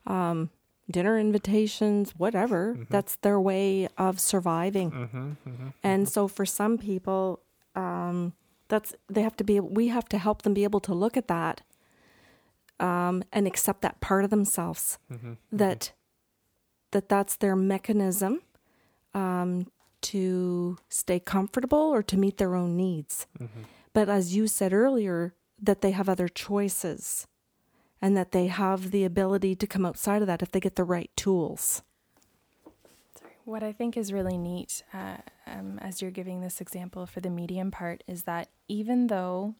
um, dinner invitations, whatever. Mhm. That's their way of surviving. Mm-hmm. Mm-hmm. And so for some people, um, that's they have to be. We have to help them be able to look at that um, and accept that part of themselves. Mm-hmm. That that that's their mechanism um, to stay comfortable or to meet their own needs. Mm-hmm. But as you said earlier, that they have other choices and that they have the ability to come outside of that if they get the right tools. What I think is really neat, uh, um, as you're giving this example for the medium part, is that even though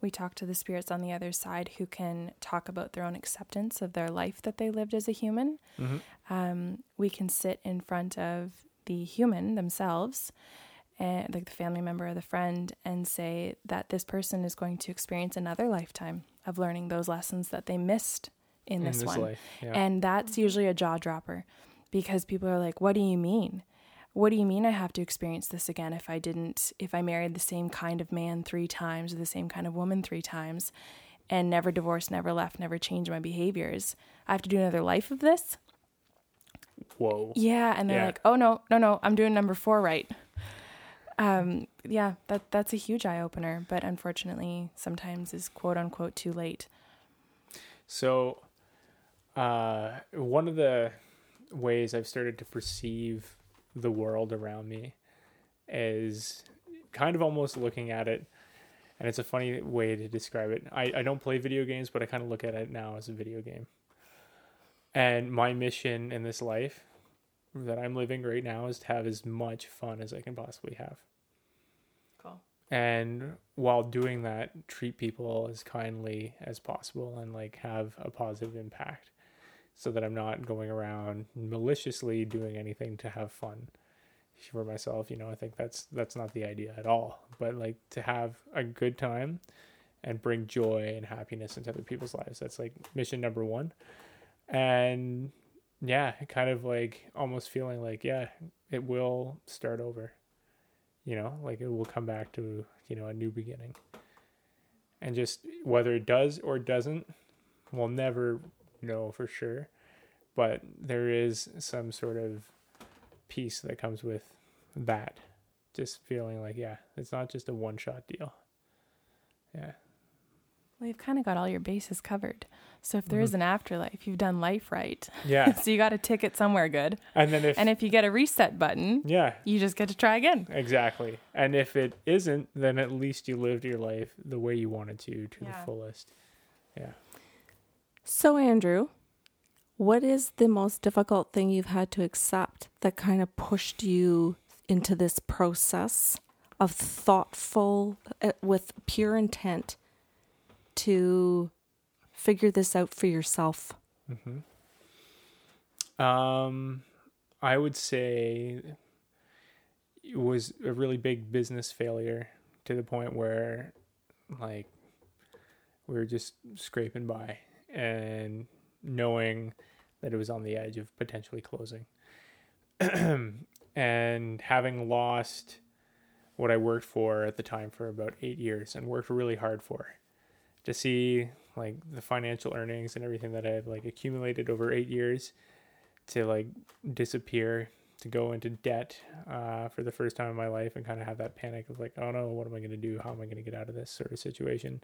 we talk to the spirits on the other side who can talk about their own acceptance of their life that they lived as a human, Mm-hmm. um, we can sit in front of the human themselves, and like the family member or the friend, and say that this person is going to experience another lifetime of learning those lessons that they missed in, this, one. Yeah. And that's usually a jaw dropper because people are like, what do you mean? What do you mean I have to experience this again if I didn't, if I married the same kind of man three times or the same kind of woman three times and never divorced, never left, never changed my behaviors? I have to do another life of this? Whoa. Yeah. And they're Yeah. like, oh, no, no, no, I'm doing number four right. Um, yeah, that that's a huge eye opener, but unfortunately, sometimes is quote unquote too late. So, uh, one of the ways I've started to perceive the world around me is kind of almost looking at it, and it's a funny way to describe it. I, I don't play video games, but I kind of look at it now as a video game. And my mission in this life that I'm living right now is to have as much fun as I can possibly have. Cool. And while doing that, treat people as kindly as possible and like have a positive impact so that I'm not going around maliciously doing anything to have fun for myself. You know, I think that's that's not the idea at all. But like to have a good time and bring joy and happiness into other people's lives. That's like mission number one. And yeah, kind of like almost feeling like, yeah, it will start over. You know, like it will come back to, you know, a new beginning. And just whether it does or doesn't, we'll never know for sure. But there is some sort of peace that comes with that. Just feeling like, yeah, it's not just a one shot deal. Yeah. Well, you've kind of got all your bases covered. So if there is Mhm. an afterlife, you've done life right. Yeah. so you got a ticket somewhere good. And then if, And if you get a reset button, yeah, you just get to try again. exactly. And if it isn't, then at least you lived your life the way you wanted to, to Yeah. the fullest. Yeah. So, Andrew, what is the most difficult thing you've had to accept that kind of pushed you into this process of thoughtful, uh, with pure intent to figure this out for yourself? hmm Um, I would say it was a really big business failure to the point where, like, we were just scraping by and knowing that it was on the edge of potentially closing. and having lost what I worked for at the time for about eight years and worked really hard for to see like the financial earnings and everything that I had like accumulated over eight years to like disappear, to go into debt uh, for the first time in my life and kind of have that panic of like, oh no, what am I going to do? How am I going to get out of this sort of situation?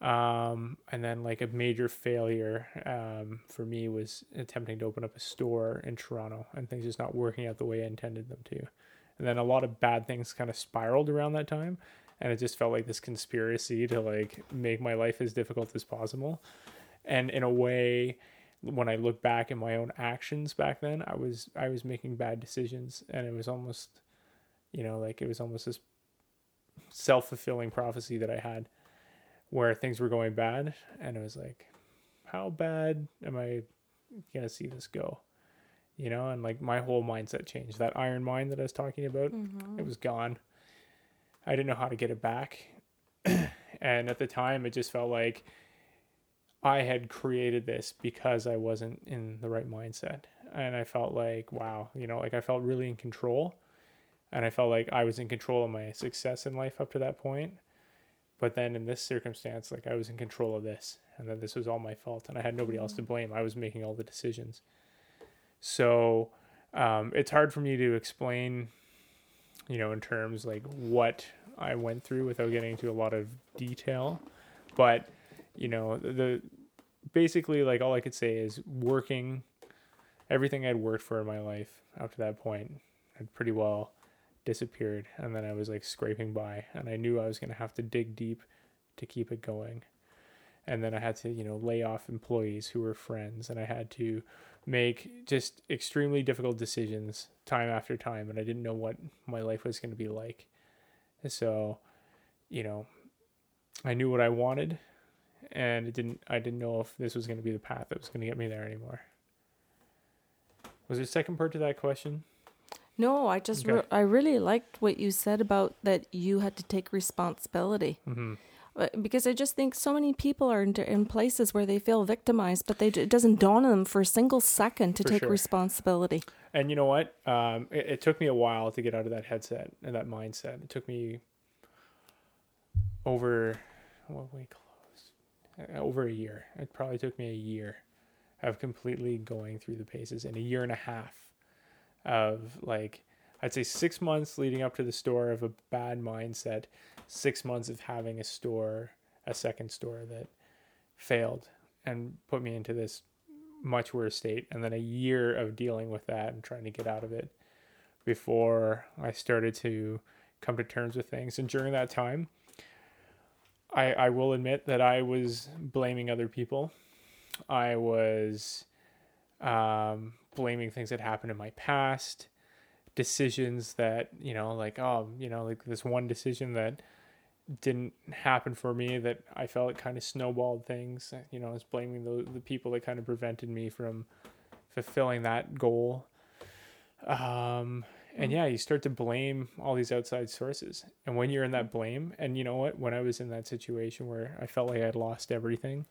Um, and then like a major failure um, for me was attempting to open up a store in Toronto and things just not working out the way I intended them to. And then a lot of bad things kind of spiraled around that time and it just felt like this conspiracy to like make my life as difficult as possible. And in a way when i look back at my own actions back then i was i was making bad decisions. And it was almost you know like it was almost this self-fulfilling prophecy that i had where things were going bad. And it was like how bad am i gonna see this go? You know and like my whole mindset changed. That iron mind that i was talking about mm-hmm. it was gone I didn't know how to get it back. and at the time, it just felt like I had created this because I wasn't in the right mindset. And I felt like, wow, you know, like I felt really in control. And I felt like I was in control of my success in life up to that point. But then in this circumstance, like I was in control of this. And then this was all my fault. And I had nobody else to blame. I was making all the decisions. So um, it's hard for me to explain you know, in terms like what I went through without getting into a lot of detail. But, you know, the, basically like all I could say is working everything I'd worked for in my life up to that point had pretty well disappeared and then I was like scraping by and I knew I was going to have to dig deep to keep it going. And then I had to, you know, lay off employees who were friends and I had to make just extremely difficult decisions time after time and I didn't know what my life was going to be like. So, you know, I knew what I wanted and it didn't I didn't know if this was going to be the path that was going to get me there anymore. Was there a second part to that question? No, I just Okay. re- I really liked what you said about that you had to take responsibility. Mm-hmm. Uh, because I just think so many people are in, in places where they feel victimized, but they, it doesn't dawn on them for a single second to For take sure. responsibility. And you know what? Um, it, it took me a while to get out of that headset and that mindset. It took me over what we close uh, over a year. It probably took me a year of completely going through the paces and a year and a half of like I'd say six months leading up to the store of a bad mindset, six months of having a store, a second store that failed and put me into this much worse state and then a year of dealing with that and trying to get out of it before I started to come to terms with things. And during that time, I I will admit that I was blaming other people. I was um, blaming things that happened in my past, decisions that you know, like oh, you know, like this one decision that didn't happen for me that I felt it kind of snowballed things. You know, I was blaming the the people that kind of prevented me from fulfilling that goal. Um, and yeah, you start to blame all these outside sources. And when you're in that blame, and you know what, when I was in that situation where I felt like I had lost everything,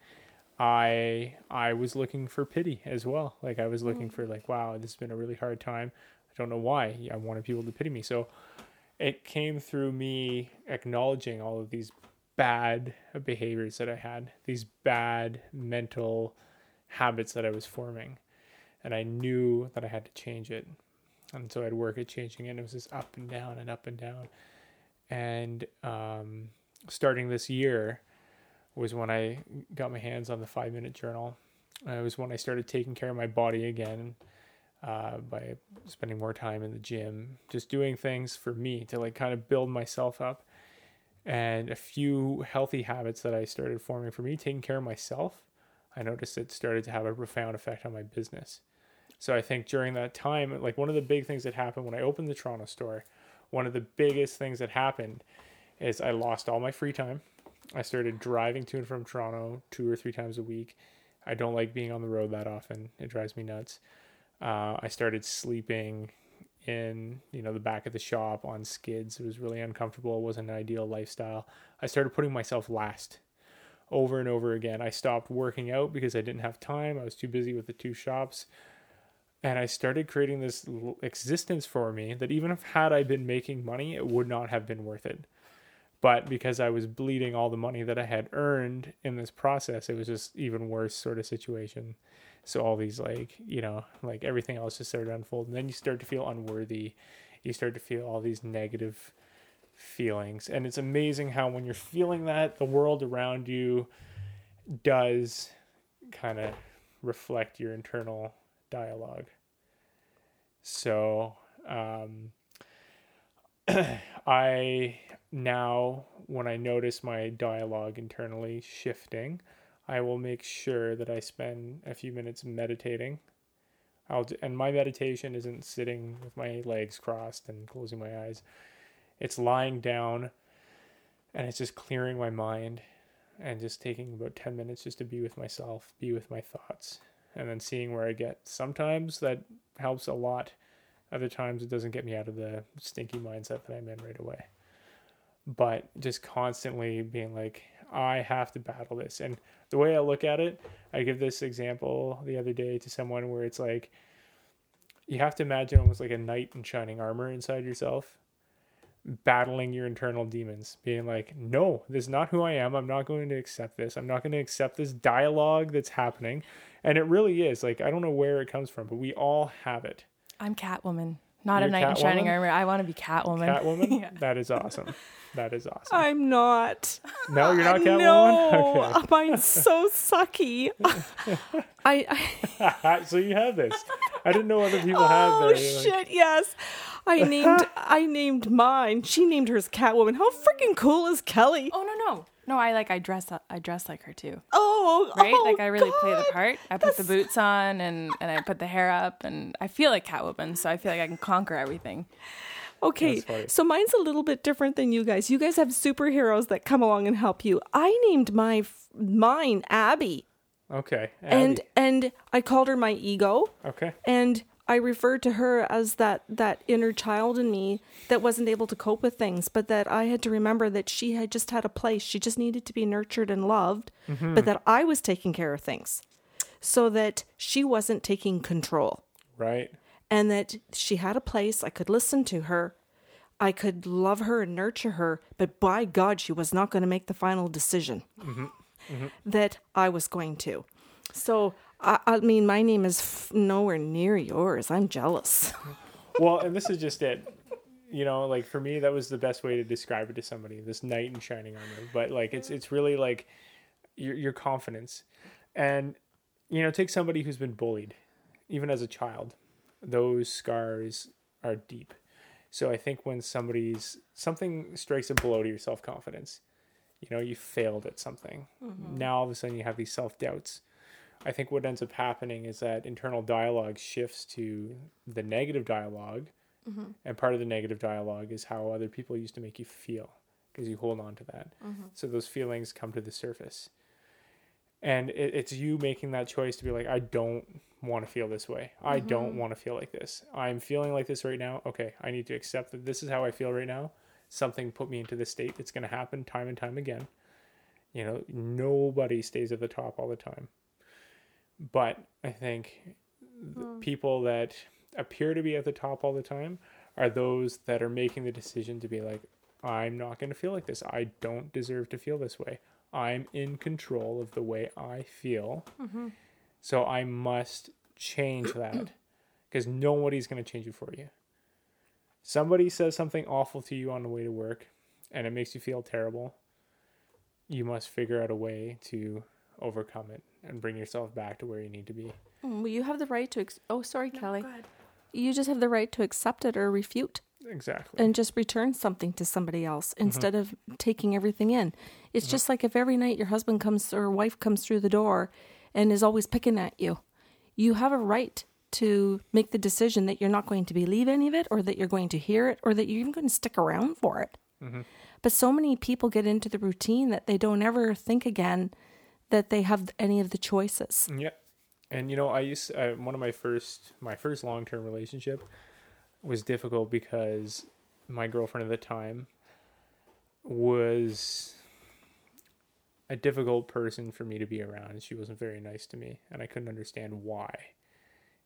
I I was looking for pity as well. Like I was looking for like, wow, this has been a really hard time. I don't know why. I wanted people to pity me. So it came through me acknowledging all of these bad behaviors that I had, these bad mental habits that I was forming. And I knew that I had to change it. And so I'd work at changing it. And it was just up and down and up and down. And um, starting this year was when I got my hands on the five minute journal. It was when I started taking care of my body again uh, by spending more time in the gym, just doing things for me to like kind of build myself up. And a few healthy habits that I started forming for me, taking care of myself, I noticed it started to have a profound effect on my business. So I think during that time, like one of the big things that happened when I opened the Toronto store, one of the biggest things that happened is I lost all my free time. I started driving to and from Toronto two or three times a week. I don't like being on the road that often. It drives me nuts. Uh, I started sleeping in you know the back of the shop on skids. It was really uncomfortable. It wasn't an ideal lifestyle. I started putting myself last over and over again. I stopped working out because I didn't have time. I was too busy with the two shops. And I started creating this existence for me that even if had I been making money, it would not have been worth it. But because I was bleeding all the money that I had earned in this process, it was just even worse sort of situation. So all these like, you know, like everything else just started to unfold. And then you start to feel unworthy. You start to feel all these negative feelings. And it's amazing how when you're feeling that, the world around you does kind of reflect your internal dialogue. So, um, I now, when I notice my dialogue internally shifting, I will make sure that I spend a few minutes meditating. I'll do, and my meditation isn't sitting with my legs crossed and closing my eyes. It's lying down and it's just clearing my mind and just taking about 10 minutes just to be with myself, be with my thoughts, and then seeing where I get. Sometimes that helps a lot. Other times it doesn't get me out of the stinky mindset that I'm in right away. But just constantly being like, I have to battle this. And the way I look at it, I give this example the other day to someone where it's like you have to imagine almost like a knight in shining armor inside yourself battling your internal demons being like no this is not who i am. I'm not going to accept this. I'm not going to accept this dialogue that's happening. And it really is like i don't know where it comes from but we all have it. I'm Catwoman, not You're a knight in shining Catwoman? armor. I want to be Catwoman. catwoman Yeah. that is awesome that is awesome I'm not. no you're not catwoman No, okay mine's so sucky. I, I so you have this. I didn't know other people had oh their. like- shit, yes. I named I named mine. She named hers Catwoman. How freaking cool is Kelly? Oh no no no! I like I dress up. I dress like her too. Oh, Right? oh, like I really play the part. I put the boots on and and I put the hair up and I feel like Catwoman. So I feel like I can conquer everything. Okay, so mine's a little bit different than you guys. You guys have superheroes that come along and help you. I named my f- mine Abby, Okay. and and I called her my ego. okay. and I referred to her as that that inner child in me that wasn't able to cope with things, but that I had to remember that she had just had a place. She just needed to be nurtured and loved, mm-hmm. but that I was taking care of things, so that she wasn't taking control, Right. and that she had a place. I could listen to her. I could love her and nurture her, but by God, she was not going to make the final decision mm-hmm. Mm-hmm. that I was going to. So, I, I mean, my name is f- nowhere near yours. I'm jealous. Well, and this is just it. You know, like for me, that was the best way to describe it to somebody. This knight in shining armor, but like it's it's really like your your confidence, and you know, take somebody who's been bullied, even as a child. Those scars are deep, So I think when somebody's something strikes a blow to your self confidence, you know, you failed at something. Mm-hmm. Now all of a sudden you have these self doubts. I think what ends up happening is that internal dialogue shifts to the negative dialogue. Mm-hmm. And part of the negative dialogue is how other people used to make you feel because you hold on to that. Mm-hmm. So those feelings come to the surface. And it, it's you making that choice to be like, I don't want to feel this way. I mm-hmm. don't want to feel like this. I'm feeling like this right now. Okay, I need to accept that this is how I feel right now. Something put me into this state. It's going to happen time and time again. You know, nobody stays at the top all the time. But I think the hmm. people that appear to be at the top all the time are those that are making the decision to be like, I'm not going to feel like this. I don't deserve to feel this way. I'm in control of the way I feel. Mm-hmm. So I must change that because nobody's going to change it for you. Somebody says something awful to you on the way to work and it makes you feel terrible. You must figure out a way to overcome it and bring yourself back to where you need to be. Mm, Well, you have the right to. Ex- oh, sorry, Kelly. You just have the right to accept it or refute Exactly. and just return something to somebody else mm-hmm. instead of taking everything in. It's mm-hmm. just like if every night your husband comes or wife comes through the door and is always picking at you, you have a right to make the decision that you're not going to believe any of it or that you're going to hear it or that you're even going to stick around for it. Mm-hmm. But so many people get into the routine that they don't ever think again that they have any of the choices. Yeah, and you know, I used uh, one of my first my first long term relationship was difficult because my girlfriend at the time was a difficult person for me to be around. She wasn't very nice to me, and I couldn't understand why.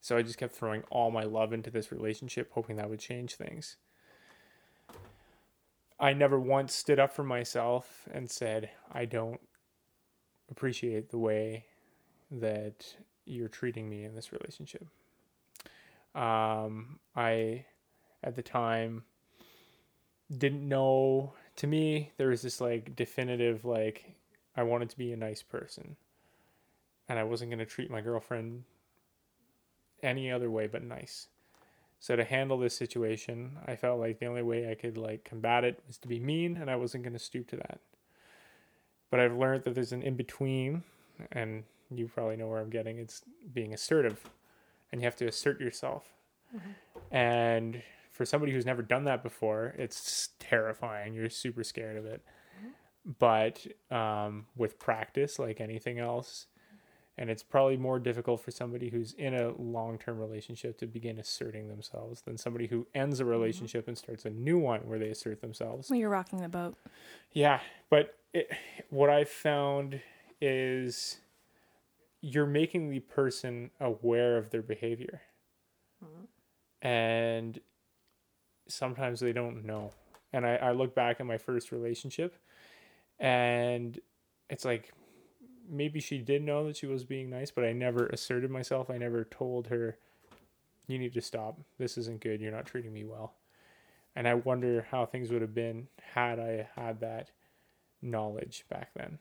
So I just kept throwing all my love into this relationship, hoping that would change things. I never once stood up for myself and said, I don't appreciate the way that you're treating me in this relationship. Um, I, at the time, didn't know. To me, there was this like definitive, like, I wanted to be a nice person. And I wasn't going to treat my girlfriend any other way but nice. So to handle this situation, I felt like the only way I could like combat it was to be mean, and I wasn't going to stoop to that. But I've learned that there's an in between, and you probably know where I'm getting. It's being assertive, and you have to assert yourself. Mm-hmm. And for somebody who's never done that before, it's terrifying. You're super scared of it. Mm-hmm. But um, with practice, like anything else, and it's probably more difficult for somebody who's in a long-term relationship to begin asserting themselves than somebody who ends a mm-hmm. relationship and starts a new one where they assert themselves. Well, you're rocking the boat. Yeah, but it, what I've found is you're making the person aware of their behavior. Hmm. And sometimes they don't know. And I, I look back at my first relationship and it's like maybe she did know that she was being nice, but I never asserted myself. I never told her, you need to stop. This isn't good. You're not treating me well. And I wonder how things would have been had I had that knowledge back then.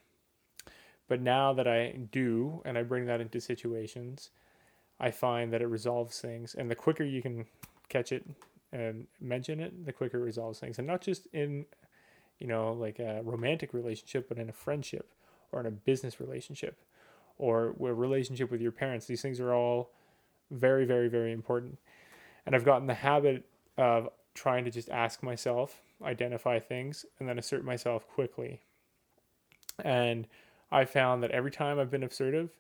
But now that I do, and I bring that into situations, I find that it resolves things. And the quicker you can catch it and mention it, the quicker it resolves things. And not just in, you know, like a romantic relationship, but in a friendship or in a business relationship or a relationship with your parents. These things are all very, very, very important. And I've gotten the habit of trying to just ask myself, identify things, and then assert myself quickly. And I found that every time I've been assertive,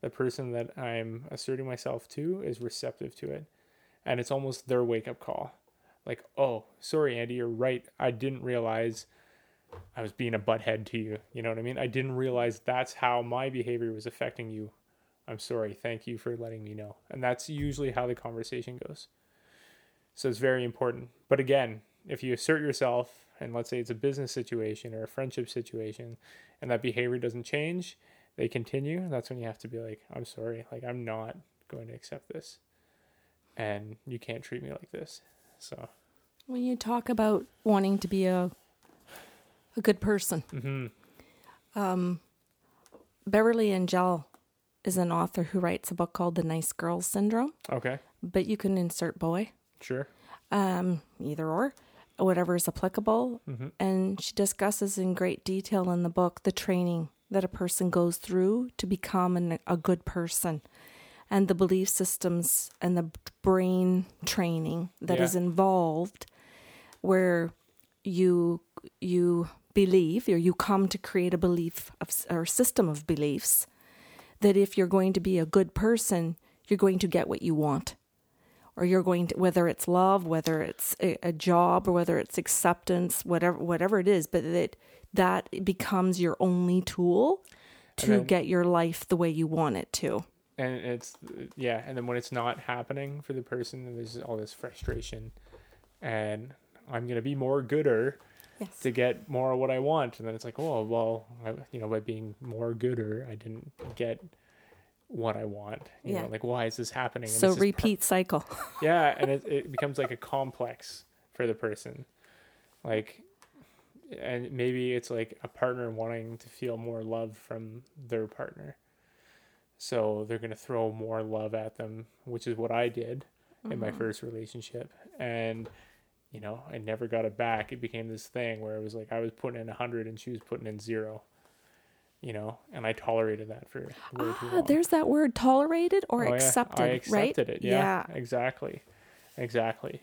the person that I'm asserting myself to is receptive to it. And it's almost their wake up call. Like, oh, sorry, Andy, you're right. I didn't realize I was being a butthead to you. You know what I mean? I didn't realize that's how my behavior was affecting you. I'm sorry. Thank you for letting me know. And that's usually how the conversation goes. So it's very important. But again, if you assert yourself, and let's say it's a business situation or a friendship situation, and that behavior doesn't change, they continue, that's when you have to be like, I'm sorry. Like, I'm not going to accept this. And you can't treat me like this. So, When you talk about wanting to be a a good person, mm-hmm. um, Beverly Engel is an author who writes a book called The Nice Girl Syndrome, okay, but you can insert boy. sure. um, either or, whatever is applicable. Mm-hmm. And she discusses in great detail in the book the training that a person goes through to become an, a good person and the belief systems and the brain training that is Yeah. involved where you you believe or you come to create a belief of, or system of beliefs that if you're going to be a good person you're going to get what you want or you're going to whether it's love whether it's a, a job or whether it's acceptance whatever whatever it is but that that becomes your only tool to then- get your life the way you want it to. And it's yeah and then when it's not happening for the person there's all this frustration. And i'm gonna be more gooder yes. to get more of what i want. And then it's like oh well I, you know by being more gooder i didn't get what i want you Yeah. know like why is this happening? And so this par- repeat cycle. Yeah and it, it becomes like a complex for the person. Like and maybe it's like a partner wanting to feel more love from their partner. So they're to throw more love at them which is what i did in my mm-hmm. first relationship. And you know i never got it back. It became this thing where it was like i was putting in 100 and she was putting in zero you know and i tolerated that for way too ah, long there's that word tolerated or Oh, yeah. accepted I accepted right it. Yeah, exactly, exactly.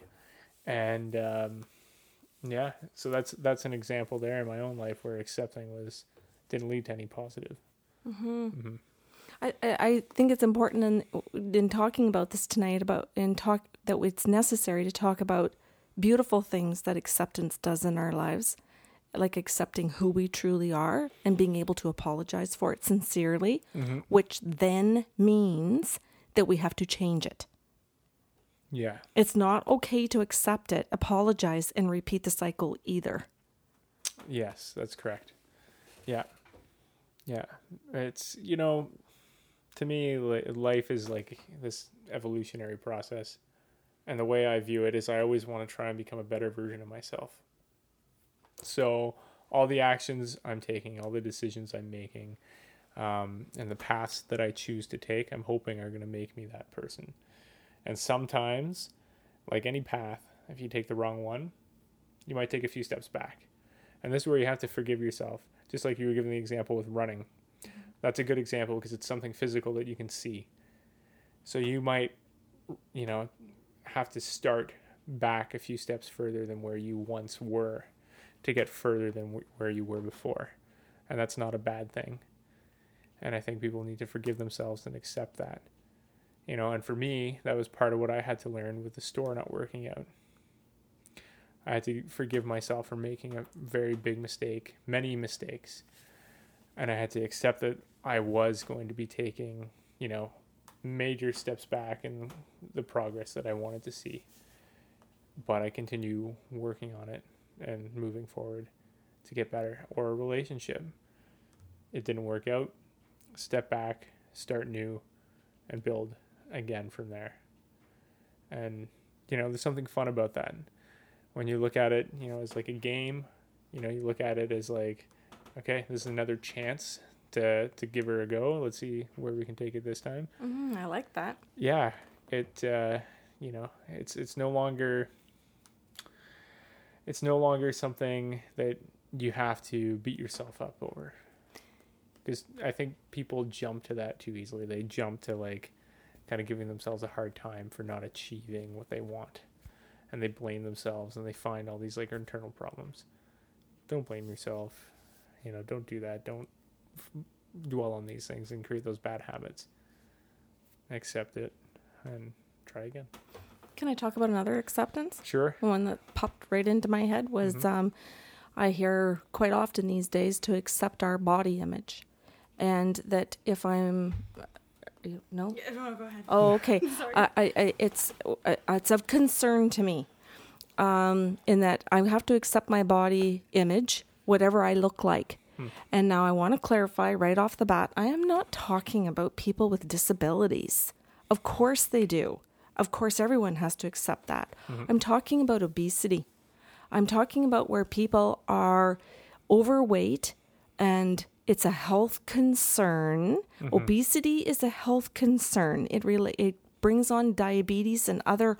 And um, yeah, so that's that's an example there in my own life where accepting was didn't lead to any positive. Mm-hmm. I, I I think it's important in in talking about this tonight about in talk that it's necessary to talk about beautiful things that acceptance does in our lives, like accepting who we truly are and being able to apologize for it sincerely, Mm-hmm. which then means that we have to change it. Yeah, It's not okay to accept it, apologize, and repeat the cycle either. yes, that's correct. Yeah, yeah. It's you know, to me, life is like this evolutionary process, and the way I view it is, I always want to try and become a better version of myself. So all the actions I'm taking, all the decisions I'm making, um, and the paths that I choose to take, I'm hoping are going to make me that person. And sometimes, like any path, if you take the wrong one, you might take a few steps back. And this is where you have to forgive yourself, just like you were giving the example with running. That's a good example because it's something physical that you can see. So you might, you know, have to start back a few steps further than where you once were to get further than wh- where you were before. And that's not a bad thing. And I think people need to forgive themselves and accept that. You know, and for me, that was part of what I had to learn with the store not working out. I had to forgive myself for making a very big mistake, many mistakes. And I had to accept that I was going to be taking, you know, major steps back in the progress that I wanted to see. But I continue working on it and moving forward to get better. Or a relationship. It didn't work out. Step back, start new, and build again from there. And, you know, there's something fun about that. When you look at it, you know, as like a game, you know, you look at it as like, okay, this is another chance to to give her a go. Let's see where we can take it this time. Mm, I like that. Yeah, it uh, you know, it's it's no longer it's no longer something that you have to beat yourself up over. Because I think people jump to that too easily. They jump to like kind of giving themselves a hard time for not achieving what they want. And they blame themselves and they find all these like internal problems. Don't blame yourself. You know, don't do that. Don't f- dwell on these things and create those bad habits. Accept it and try again. Can I talk about another acceptance? Sure. one that popped right into my head was Mhm. um, I hear quite often these days to accept our body image, and that if I'm, you no, no, go ahead. oh okay, Sorry. I, I, I, it's uh, it's of concern to me, um, in that I have to accept my body image, whatever I look like. Hmm. And now I want to clarify right off the bat I am not talking about people with disabilities. Of course they do. Of course, everyone has to accept that. Mm-hmm. I'm talking about obesity. I'm talking about where people are overweight and it's a health concern. Mm-hmm. Obesity is a health concern. It really it brings on diabetes and other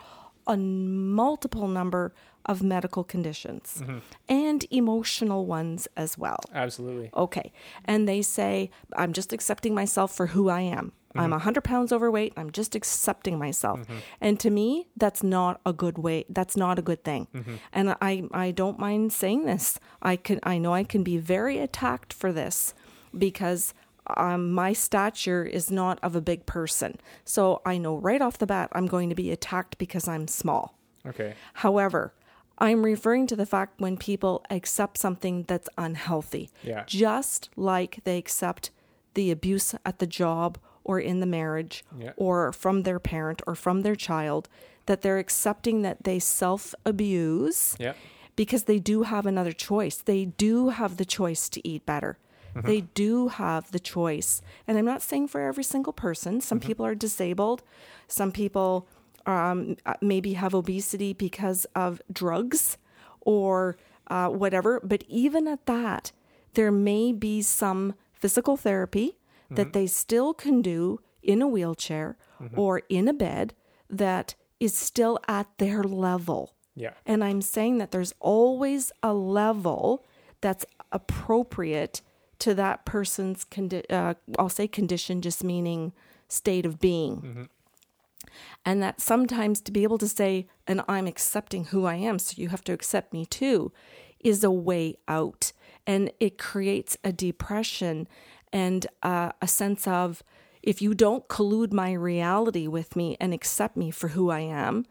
a multiple number of medical conditions mm-hmm. and emotional ones as well. Absolutely. Okay. And they say, I'm just accepting myself for who I am. I'm mm-hmm. 100 pounds overweight. I'm just accepting myself. Mm-hmm. And to me, that's not a good way. That's not a good thing. Mm-hmm. And I, I don't mind saying this. I can, I know I can be very attacked for this because um, my stature is not of a big person. So I know right off the bat I'm going to be attacked because I'm small. Okay. However, I'm referring to the fact when people accept something that's unhealthy. Yeah. Just like they accept the abuse at the job or in the marriage Yeah. or from their parent or from their child, that they're accepting that they self abuse Yeah. because they do have another choice. They do have the choice to eat better. They do have the choice. And I'm not saying for every single person. Some people are disabled. Some people um, uh, maybe have obesity because of drugs or uh, whatever. But even at that, there may be some physical therapy that they still can do in a wheelchair or in a bed that is still at their level. Yeah. And I'm saying that there's always a level that's appropriate to that person's condi- uh, I'll say condition just meaning state of being. And that sometimes to be able to say and I'm accepting who I am so you have to accept me too is a way out and it creates a depression and uh, a sense of if you don't collude my reality with me and accept me for who I am,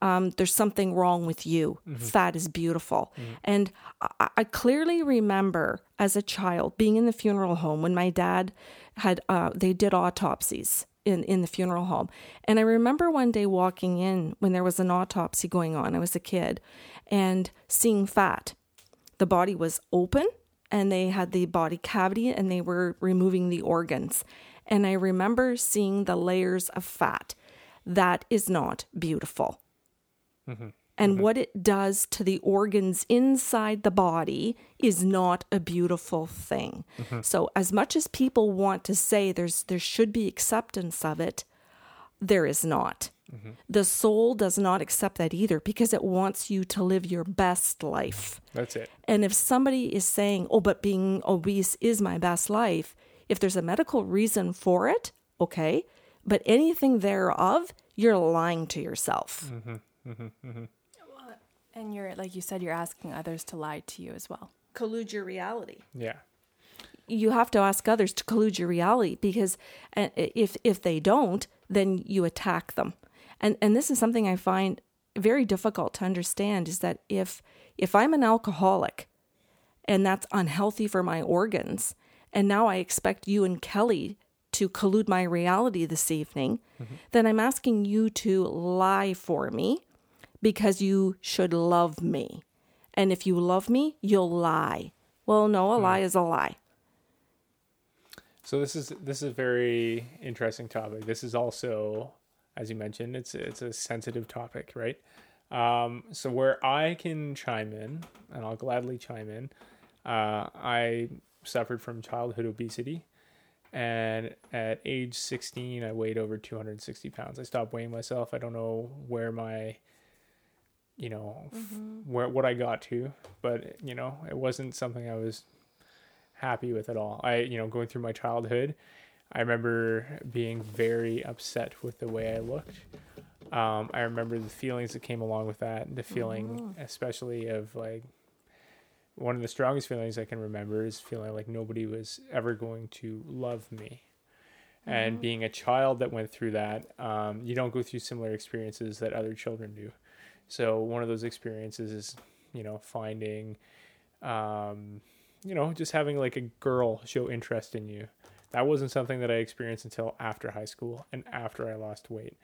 um, there's something wrong with you. Fat is beautiful. And I, I clearly remember as a child being in the funeral home when my dad had, uh, they did autopsies in, in the funeral home. And I remember one day walking in when there was an autopsy going on. I was a kid and seeing fat. The body was open and they had the body cavity and they were removing the organs. And I remember seeing the layers of fat. That is not beautiful. Mm-hmm. And mm-hmm. what it does to the organs inside the body is not a beautiful thing. Mm-hmm. So as much as people want to say there's there should be acceptance of it, there is not. Mm-hmm. The soul does not accept that either because it wants you to live your best life. That's it. And if somebody is saying, oh, but being obese is my best life, if there's a medical reason for it, okay. But anything thereof, you're lying to yourself. Mm-hmm. Mm-hmm. And you're like you said, you're asking others to lie to you as well. Collude your reality. Yeah. You have to ask others to collude your reality because uh, if if they don't, then you attack them. And and this is something I find very difficult to understand is that if if I'm an alcoholic and that's unhealthy for my organs, and now I expect you and Kelly to collude my reality this evening, mm-hmm. then I'm asking you to lie for me because you should love me. And if you love me, you'll lie. Well, no, a hmm. lie is a lie. So this is this is a very interesting topic. This is also, as you mentioned, it's it's a sensitive topic, right? Um, so where I can chime in, and I'll gladly chime in, uh, I suffered from childhood obesity, and at age 16, I weighed over 260 pounds. I stopped weighing myself. I don't know where my, you know, f- where what I got to, but you know, it wasn't something I was happy with at all. I, you know, going through my childhood, I remember being very upset with the way I looked. Um, I remember the feelings that came along with that, the feeling, especially of like, one of the strongest feelings I can remember is feeling like nobody was ever going to love me. And being a child that went through that, um, you don't go through similar experiences that other children do. So one of those experiences is, you know, finding, um, you know, just having like a girl show interest in you. That wasn't something that I experienced until after high school and after I lost weight.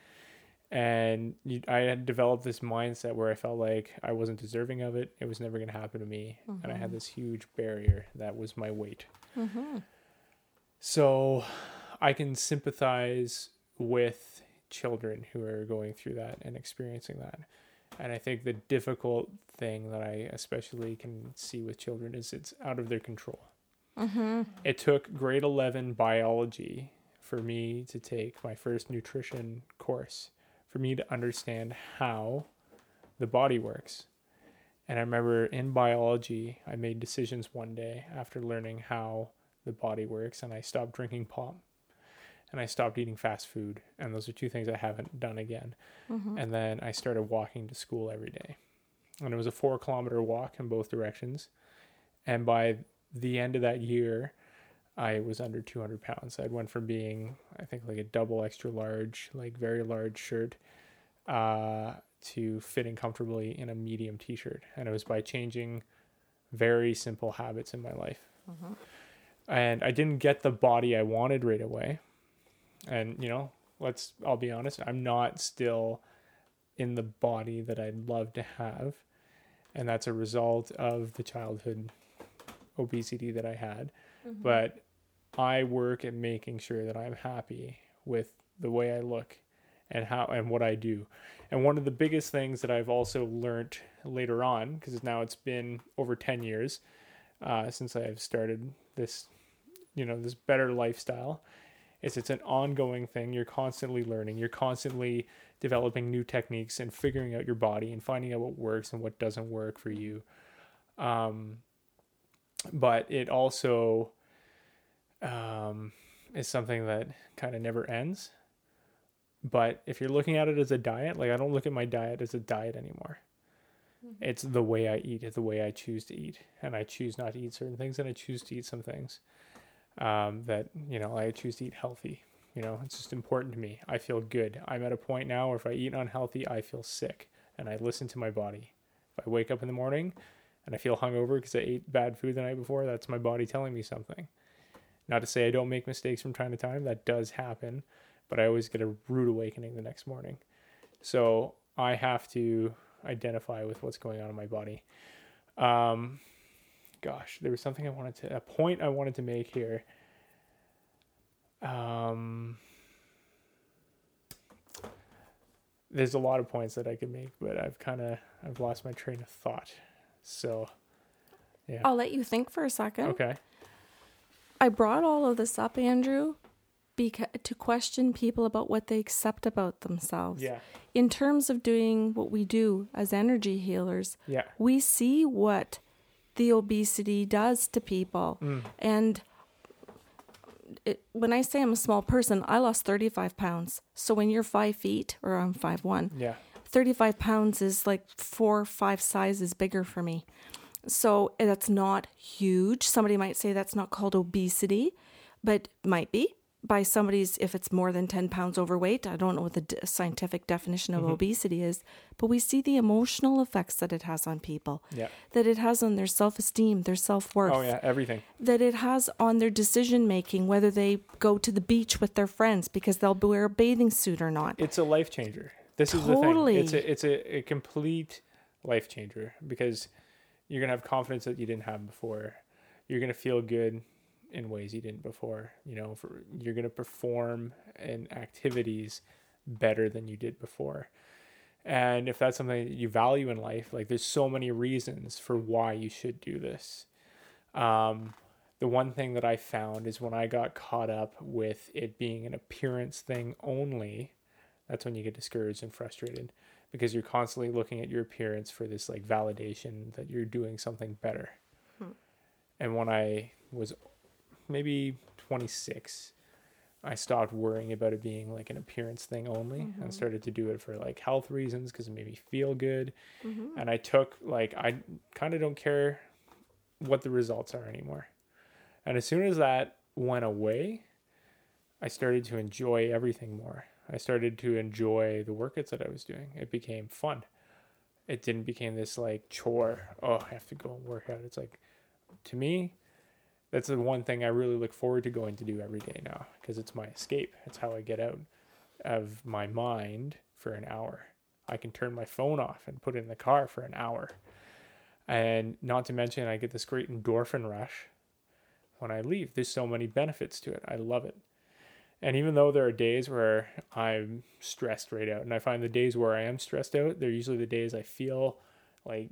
And I had developed this mindset where I felt like I wasn't deserving of it. It was never going to happen to me. And I had mm-hmm. this huge barrier that was my weight. Mm-hmm. So I can sympathize with children who are going through that and experiencing that. And I think the difficult thing that I especially can see with children is it's out of their control. It took grade 11 biology for me to take my first nutrition course, for me to understand how the body works. And I remember in biology, I made decisions one day after learning how the body works, and I stopped drinking pop and I stopped eating fast food. And those are two things I haven't done again. Mm-hmm. And then I started walking to school every day. And it was a four kilometer walk in both directions. And by the end of that year, I was under 200 pounds. I'd went from being, I think, like a double extra large, like very large shirt, uh, to fitting comfortably in a medium t shirt. And it was by changing very simple habits in my life. Mhm. And I didn't get the body I wanted right away. And, you know, let's, I'll be honest, I'm not still in the body that I'd love to have. And that's a result of the childhood obesity that I had. Mm-hmm. But I work at making sure that I'm happy with the way I look and how and what I do. And one of the biggest things that I've also learned later on, because now it's been over 10 years uh, since I've started this, you know, this better lifestyle, is it's an ongoing thing. You're constantly learning. You're constantly developing new techniques and figuring out your body and finding out what works and what doesn't work for you. Um, but it also um, is something that kind of never ends. But if you're looking at it as a diet, like I don't look at my diet as a diet anymore. It's the way I eat, it's the way I choose to eat. And I choose not to eat certain things and I choose to eat some things um, that, you know, I choose to eat healthy. You know, it's just important to me. I feel good. I'm at a point now where if I eat unhealthy, I feel sick and I listen to my body. If I wake up in the morning and I feel hungover because I ate bad food the night before, that's my body telling me something. Not to say I don't make mistakes from time to time, that does happen, but I always get a rude awakening the next morning. So I have to identify with what's going on in my body. Um, gosh, there was something I wanted to, a point I wanted to make here. Um, there's a lot of points that I could make, but I've kind of, I've lost my train of thought. So, yeah. I'll let you think for a second. Okay. I brought all of this up, Andrew, because to question people about what they accept about themselves. Yeah. In terms of doing what we do as energy healers, Yeah. we see what the obesity does to people. Mm. And it, when I say I'm a small person, I lost 35 pounds. So when you're five feet, or I'm five one, Yeah. 35 pounds is like four or five sizes bigger for me. So eh, that's not huge. Somebody might say that's not called obesity, but might be by somebody's if it's more than 10 pounds overweight. I don't know what the d- scientific definition of Mhm. obesity is, but we see the emotional effects that it has on people, Yeah. that it has on their self esteem, their self worth, Oh, yeah. Everything. that it has on their decision making, whether they go to the beach with their friends because they'll wear a bathing suit or not. It's a life changer. This is the thing. It's a it's a, a complete life changer because you're gonna have confidence that you didn't have before. You're gonna feel good in ways you didn't before. You know, for, you're gonna perform in activities better than you did before. And if that's something that you value in life, like there's so many reasons for why you should do this. Um, the one thing that I found is when I got caught up with it being an appearance thing only, that's when you get discouraged and frustrated because you're constantly looking at your appearance for this like validation that you're doing something better. Hmm. And when I was maybe 26, I stopped worrying about it being like an appearance thing only Mhm. and started to do it for like health reasons because it made me feel good. Mhm. And I took like I kind of don't care what the results are anymore. And as soon as that went away, I started to enjoy everything more. I started to enjoy the workouts that I was doing. It became fun. It didn't become this like chore. Oh, I have to go and work out. It's like to me, that's the one thing I really look forward to going to do every day now because it's my escape. It's how I get out of my mind for an hour. I can turn my phone off and put it in the car for an hour. And not to mention, I get this great endorphin rush when I leave. There's so many benefits to it. I love it. And even though there are days where I'm stressed right out, and I find the days where I am stressed out, they're usually the days I feel like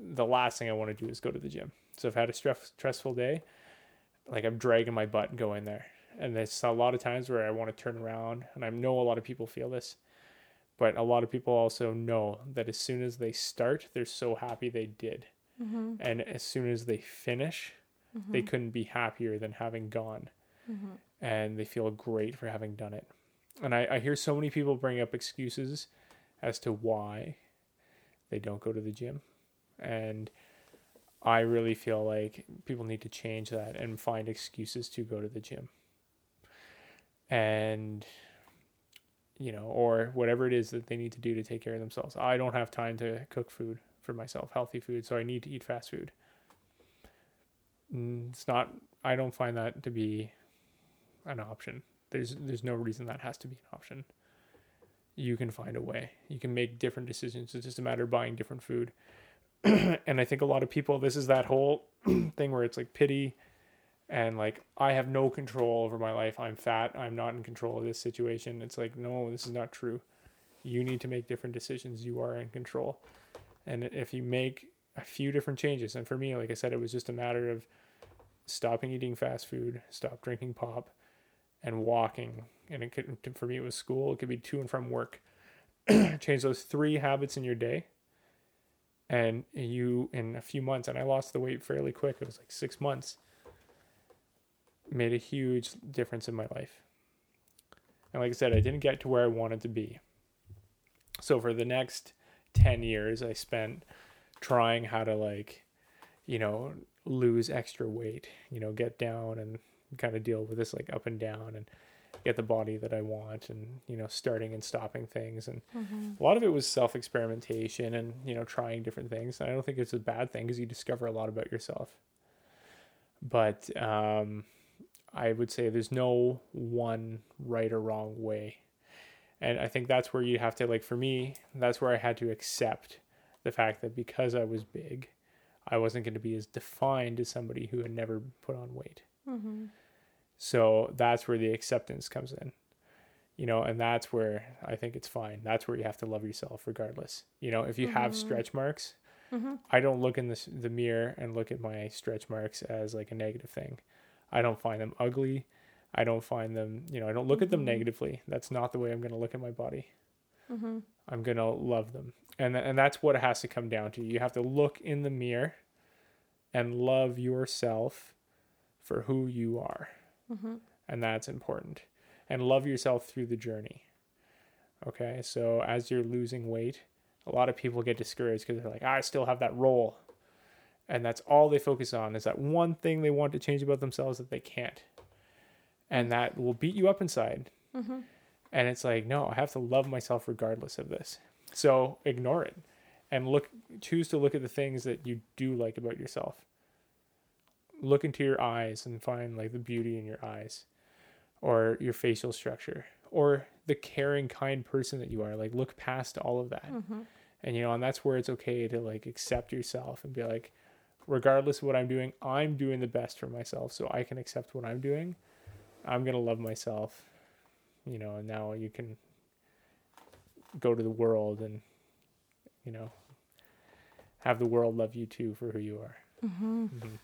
the last thing I want to do is go to the gym. So if I had a stress, stressful day, like I'm dragging my butt going there. And there's a lot of times where I want to turn around, and I know a lot of people feel this, But a lot of people also know that as soon as they start, they're so happy they did. Mm-hmm. And as soon as they finish, they couldn't be happier than having gone. And they feel great for having done it. And I, I hear so many people bring up excuses as to why they don't go to the gym. And I really feel like people need to change that and find excuses to go to the gym. And you know, or whatever it is that they need to do to take care of themselves. I don't have time to cook food for myself, healthy food, so I need to eat fast food. It's not I don't find that to be an option. There's there's no reason that has to be an option. You can find a way. You can make different decisions. It's just a matter of buying different food. and I think a lot of people this is that whole thing where it's like pity and like I have no control over my life. I'm fat. I'm not in control of this situation. It's like no, this is not true. You need to make different decisions. You are in control. And if you make a few different changes, and for me, like I said, it was just a matter of stopping eating fast food, stop drinking pop, and walking. And it could for me it was school. It could be to and from work. Change those three habits in your day, and you in a few months. And I lost the weight fairly quick. It was like six months. Made a huge difference in my life. And like I said, I didn't get to where I wanted to be. So for the next 10 years, I spent trying how to like, you know, lose extra weight, you know, get down and kind of deal with this like up and down and get the body that I want and, you know, starting and stopping things. And a lot of it was self experimentation and, you know, trying different things. And I don't think it's a bad thing because you discover a lot about yourself. But um, I would say there's no one right or wrong way. And I think that's where you have to, like, for me, that's where I had to accept the fact that because I was big, I wasn't going to be as defined as somebody who had never put on weight. So that's where the acceptance comes in, you know, and that's where I think it's fine. That's where you have to love yourself regardless. You know, if you have mm-hmm. stretch marks, mm-hmm. I don't look in the, the mirror and look at my stretch marks as like a negative thing. I don't find them ugly. I don't find them, you know, I don't look at them mm-hmm. negatively. That's not the way I'm going to look at my body. I'm going to love them. And, th- and that's what it has to come down to. You have to look in the mirror and love yourself for who you are. Mm-hmm. And that's important. And love yourself through the journey. Okay. So as you're losing weight, a lot of people get discouraged because they're like, I still have that role. And that's all they focus on is that one thing they want to change about themselves that they can't. And that will beat you up inside. Mm-hmm. And it's like, no, I have to love myself regardless of this. So ignore it and look, choose to look at the things that you do like about yourself. Look into your eyes and find like the beauty in your eyes or your facial structure or the caring, kind person that you are. Like, look past all of that. Mm-hmm. And, you know, and that's where it's okay to like accept yourself and be like, regardless of what I'm doing, I'm doing the best for myself. So I can accept what I'm doing. I'm going to love myself, you know, and now you can go to the world and, you know, have the world love you too for who you are. I,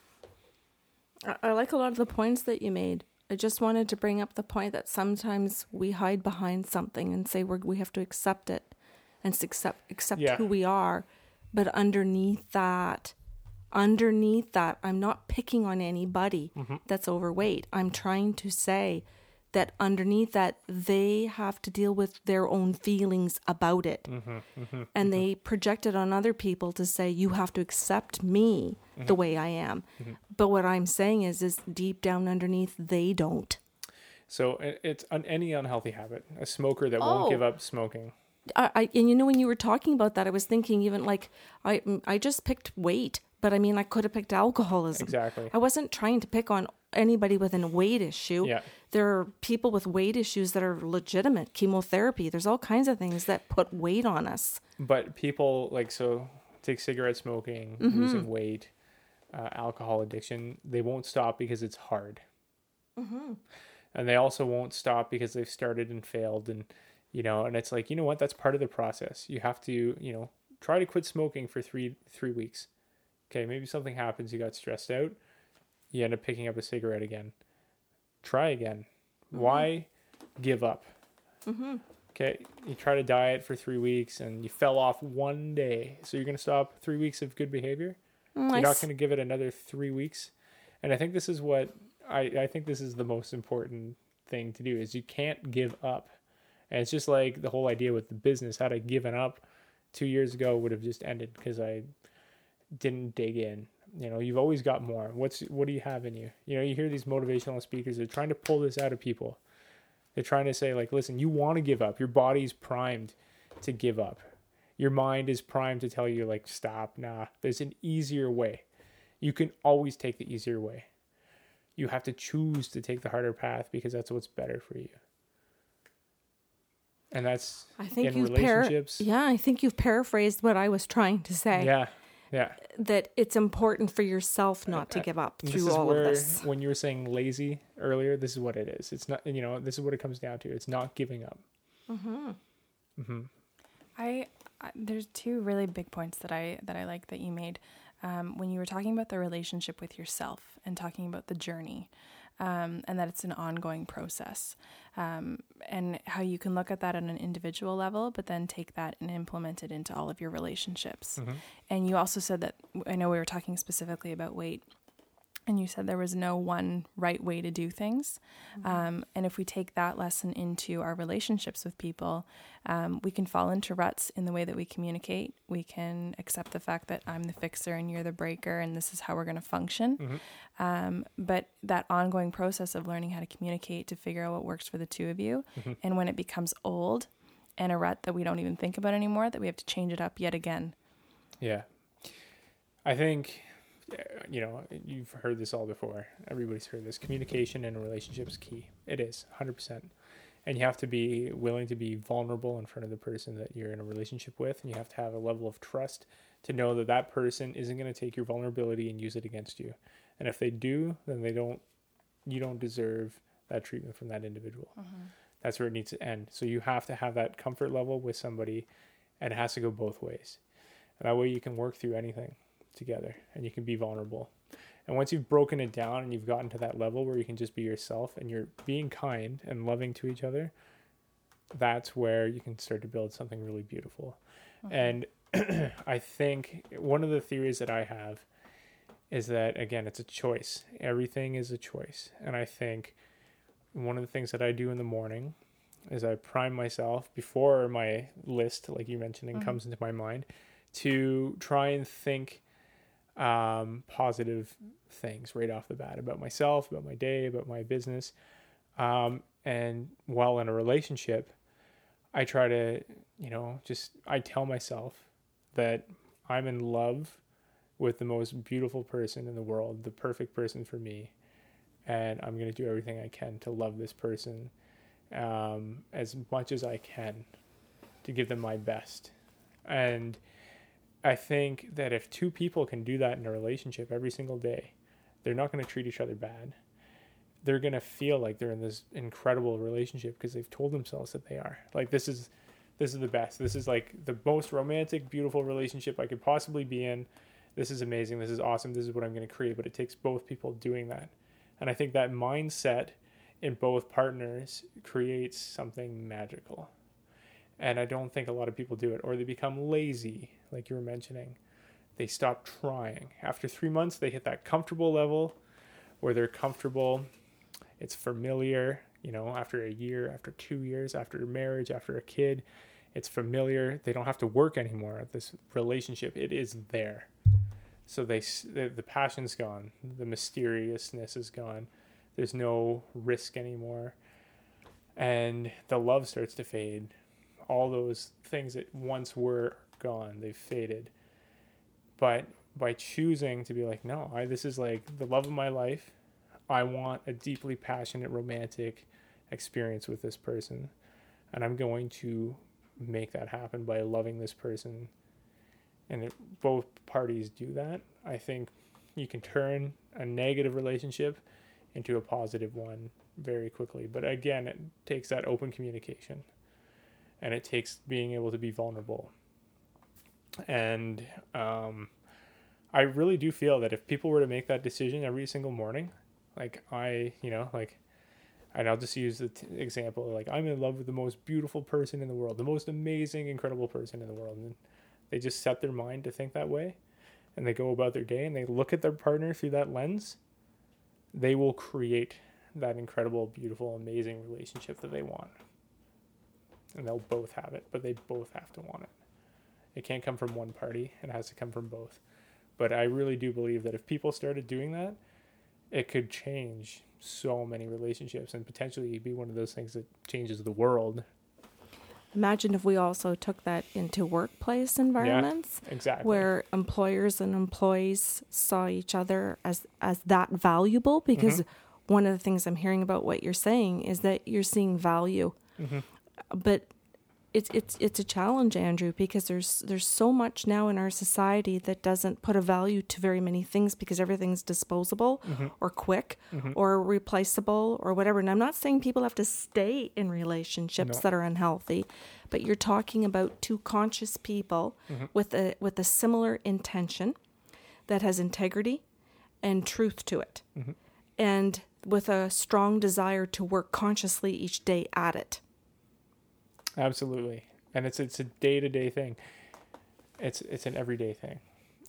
I like a lot of the points that you made. I just wanted to bring up the point that sometimes we hide behind something and say we're, we have to accept it and accept accept Yeah. who we are, but underneath that, underneath that, I'm not picking on anybody mm-hmm. that's overweight. I'm trying to say that underneath that they have to deal with their own feelings about it mm-hmm, mm-hmm, and mm-hmm. they project it on other people to say you have to accept me the way i am but what i'm saying is is deep down underneath they don't So it's on any unhealthy habit. A smoker that Oh. won't give oh. up smoking. I, I and you know when you were talking about that i was thinking even like i mm, i just picked weight but i mean i could have picked alcoholism Exactly. i wasn't trying to pick on anybody with a weight issue Yeah. there are people with weight issues that are legitimate chemotherapy there's all kinds of things that put weight on us But people like so take cigarette smoking, Mm-hmm. losing weight, uh, alcohol addiction. They won't stop because it's hard, Mm-hmm. and they also won't stop because they've started and failed, and you know. And it's like you know what? That's part of the process. You have to you know try to quit smoking for three three weeks. Okay, maybe something happens. You got stressed out. You end up picking up a cigarette again. Try again. Mm-hmm. Why give up? Okay, you try to diet for three weeks and you fell off one day. So you're going to stop three weeks of good behavior? Mm, You're not going to give it another three weeks. And I think this is what I, I think this is the most important thing to do is you can't give up. And it's just like the whole idea with the business. Had I given up two years ago, would have just ended because I didn't dig in. You know, you've always got more. What's what do you have in you? You know, you hear these motivational speakers. They're trying to pull this out of people. They're trying to say like, listen, you want to give up. Your body's primed to give up. Your mind is primed to tell you like, stop. Nah, there's an easier way. You can always take the easier way. You have to choose to take the harder path because that's what's better for you. And that's I think in relationships. yeah, I think you've paraphrased what I was trying to say. yeah, yeah. That it's important for yourself not to give up this through is all where of this. when you were saying lazy earlier this is what it is it's not you know this is what it comes down to it's not giving up Mm-hmm. Mm-hmm. I, I there's two really big points that I that I like that you made um, when you were talking about the relationship with yourself and talking about the journey. Um, and that it's an ongoing process, um, and how you can look at that on an individual level, but then take that and implement it into all of your relationships. Mhm. And you also said that I know we were talking specifically about weight, and you said there was no one right way to do things. Um, and if we take that lesson into our relationships with people, um, we can fall into ruts in the way that we communicate. We can accept the fact that I'm the fixer and you're the breaker, and this is how we're going to function. Mhm. Um, but that ongoing process of learning how to communicate to figure out what works for the two of you, Mhm. and when it becomes old and a rut that we don't even think about anymore, that we have to change it up yet again. yeah i think you know you've heard this all before. Everybody's heard this. Communication in a relationship is key. It is 100% and you have to be willing to be vulnerable in front of the person that you're in a relationship with and you have to have a level of trust to know that that person isn't going to take your vulnerability and use it against you. And if they do then they don't you don't deserve that treatment from that individual. Mm-hmm. That's where it needs to end. So you have to have that comfort level with somebody and it has to go both ways. And that way you can work through anything together and you can be vulnerable. And once you've broken it down and you've gotten to that level where you can just be yourself and you're being kind and loving to each other that's where you can start to build something really beautiful. And i think one of the theories that i have is that again it's a choice. Everything is a choice. And i think one of the things that i do in the morning is i prime myself before my list like you mentioned Mhm. comes into my mind to try and think um, positive things right off the bat about myself, about my day, about my business. Um, and while in a relationship, I try to, you know, just I tell myself that I'm in love with the most beautiful person in the world, the perfect person for me, and I'm gonna do everything I can to love this person um, as much as I can to give them my best. And I think that if two people can do that in a relationship every single day, they're not going to treat each other bad. They're going to feel like they're in this incredible relationship because they've told themselves that they are. Like this is this is the best. This is like the most romantic, beautiful relationship I could possibly be in. This is amazing. This is awesome. This is what I'm going to create, but it takes both people doing that. And I think that mindset in both partners creates something magical. And I don't think a lot of people do it, or they become lazy, like you were mentioning. They stop trying. After three months, they hit that comfortable level where they're comfortable. It's familiar, you know, after a year, after two years, after marriage, after a kid. It's familiar. They don't have to work anymore this relationship. It is there. So they the, the passion's gone. The mysteriousness is gone. There's no risk anymore. And the love starts to fade all those things that once were gone they've faded. But by choosing to be like no I, this is like the love of my life. I want a deeply passionate romantic experience with this person and i'm going to make that happen by loving this person. And if both parties do that. I think you can turn a negative relationship into a positive one very quickly. But again it takes that open communication and it takes being able to be vulnerable. And um, I really do feel that if people were to make that decision every single morning, like I, you know, like and I'll just use the t- example like I'm in love with the most beautiful person in the world, the most amazing, incredible person in the world, and they just set their mind to think that way, and they go about their day and they look at their partner through that lens, they will create that incredible, beautiful, amazing relationship that they want, and they'll both have it, but they both have to want it. It can't come from one party; it has to come from both. But I really do believe that if people started doing that, it could change so many relationships and potentially be one of those things that changes the world. Imagine if we also took that into workplace environments Exactly. where employers and employees saw each other as as that valuable because mm-hmm. one of the things I'm hearing about what you're saying is that you're seeing value. Mm-hmm. But it's it's it's a challenge, Andrew, because there's there's so much now in our society that doesn't put a value to very many things because everything's disposable mm-hmm. or quick mm-hmm. or replaceable or whatever. And I'm not saying people have to stay in relationships No. that are unhealthy, but you're talking about two conscious people mm-hmm. with a with a similar intention that has integrity and truth to it. And with a strong desire to work consciously each day at it. Absolutely. And it's it's a day to day thing. It's it's an everyday thing.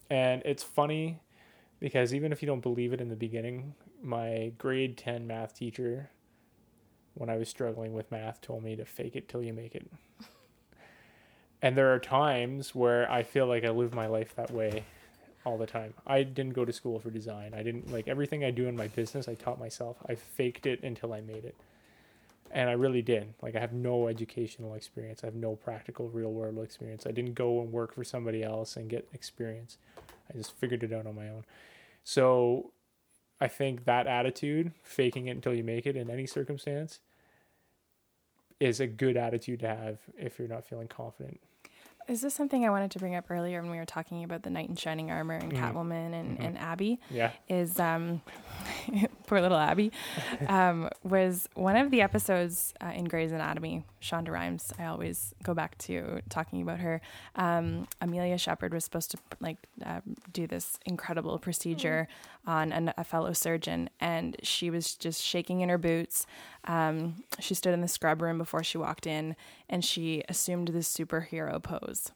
And it's funny because even if you don't believe it in the beginning, my grade 10 math teacher when I was struggling with math told me to fake it till you make it. And there are times where I feel like I live my life that way all the time. I didn't go to school for design. I didn't like everything I do in my business, I taught myself. I faked it until I made it. And I really did. Like I have no educational experience. I have no practical real world experience. I didn't go and work for somebody else and get experience. I just figured it out on my own. So I think that attitude, faking it until you make it in any circumstance, is a good attitude to have if you're not feeling confident. Is this something I wanted to bring up earlier when we were talking about the knight in shining armor and Mhm. Catwoman and, Mhm. and Abby? Yeah. Is um, poor little Abby, um, was one of the episodes uh, in Grey's Anatomy. Shonda Rhimes. I always go back to talking about her. Um, Amelia Shepherd was supposed to like uh, do this incredible procedure on an, a fellow surgeon, and she was just shaking in her boots. Um, she stood in the scrub room before she walked in, and she assumed this superhero pose.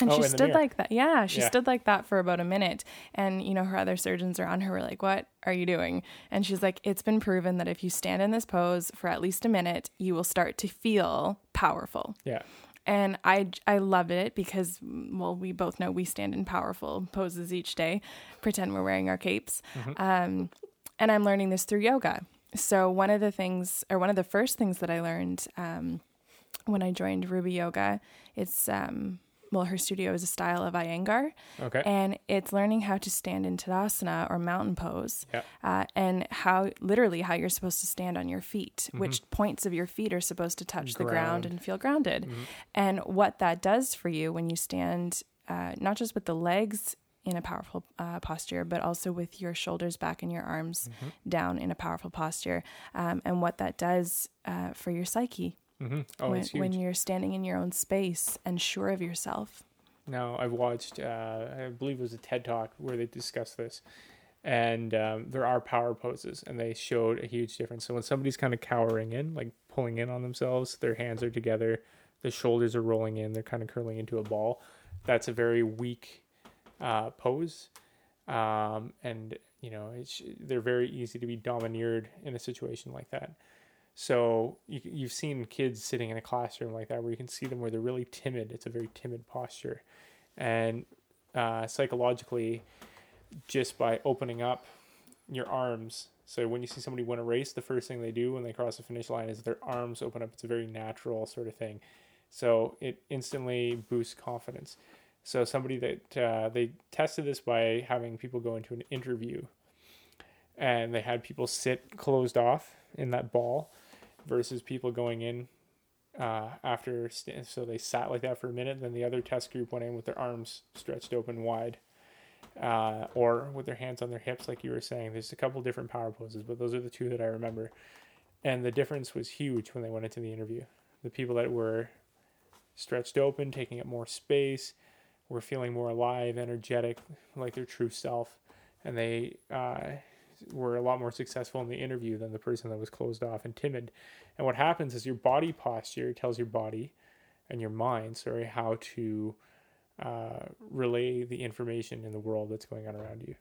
And Oh, she stood like that. Yeah, she Yeah. stood like that for about a minute. And, you know, her other surgeons around her were like, What are you doing? And she's like, It's been proven that if you stand in this pose for at least a minute, you will start to feel powerful. Yeah. And I, I love it because, well, we both know we stand in powerful poses each day, pretend we're wearing our capes. Um, and I'm learning this through yoga. So, one of the things, or one of the first things that I learned um, when I joined Ruby Yoga, it's, um, well, her studio is a style of Iyengar, Okay. and it's learning how to stand in Tadasana or mountain pose, Yeah. uh, and how literally how you're supposed to stand on your feet, which points of your feet are supposed to touch the ground Ground. and feel grounded, and what that does for you when you stand, uh, not just with the legs in a powerful uh, posture, but also with your shoulders back and your arms down in a powerful posture, um, and what that does uh, for your psyche hmm Oh, when, when you're standing in your own space and sure of yourself. Now I've watched, uh, I believe it was a TED Talk where they discussed this, and um, there are power poses, and they showed a huge difference. So when somebody's kind of cowering in, like pulling in on themselves, their hands are together, the shoulders are rolling in, they're kind of curling into a ball. That's a very weak uh, pose, um, and you know it's they're very easy to be domineered in a situation like that. So you, you've seen kids sitting in a classroom like that where you can see them where they're really timid. It's a very timid posture, and uh, psychologically, just by opening up your arms. So when you see somebody win a race, the first thing they do when they cross the finish line is their arms open up. It's a very natural sort of thing. So it instantly boosts confidence. So somebody that uh, they tested this by having people go into an interview, and they had people sit closed off in that ball, versus people going in uh, after. St- so they sat like that for a minute. Then the other test group went in with their arms stretched open wide, uh, or with their hands on their hips, like you were saying. There's a couple different power poses, but those are the two that I remember. And the difference was huge when they went into the interview. The people that were stretched open, taking up more space, were feeling more alive, energetic, like their true self, and they uh, were a lot more successful in the interview than the person that was closed off and timid. And what happens is your body posture tells your body and your mind, sorry, how to uh, relay the information in the world that's going on around you.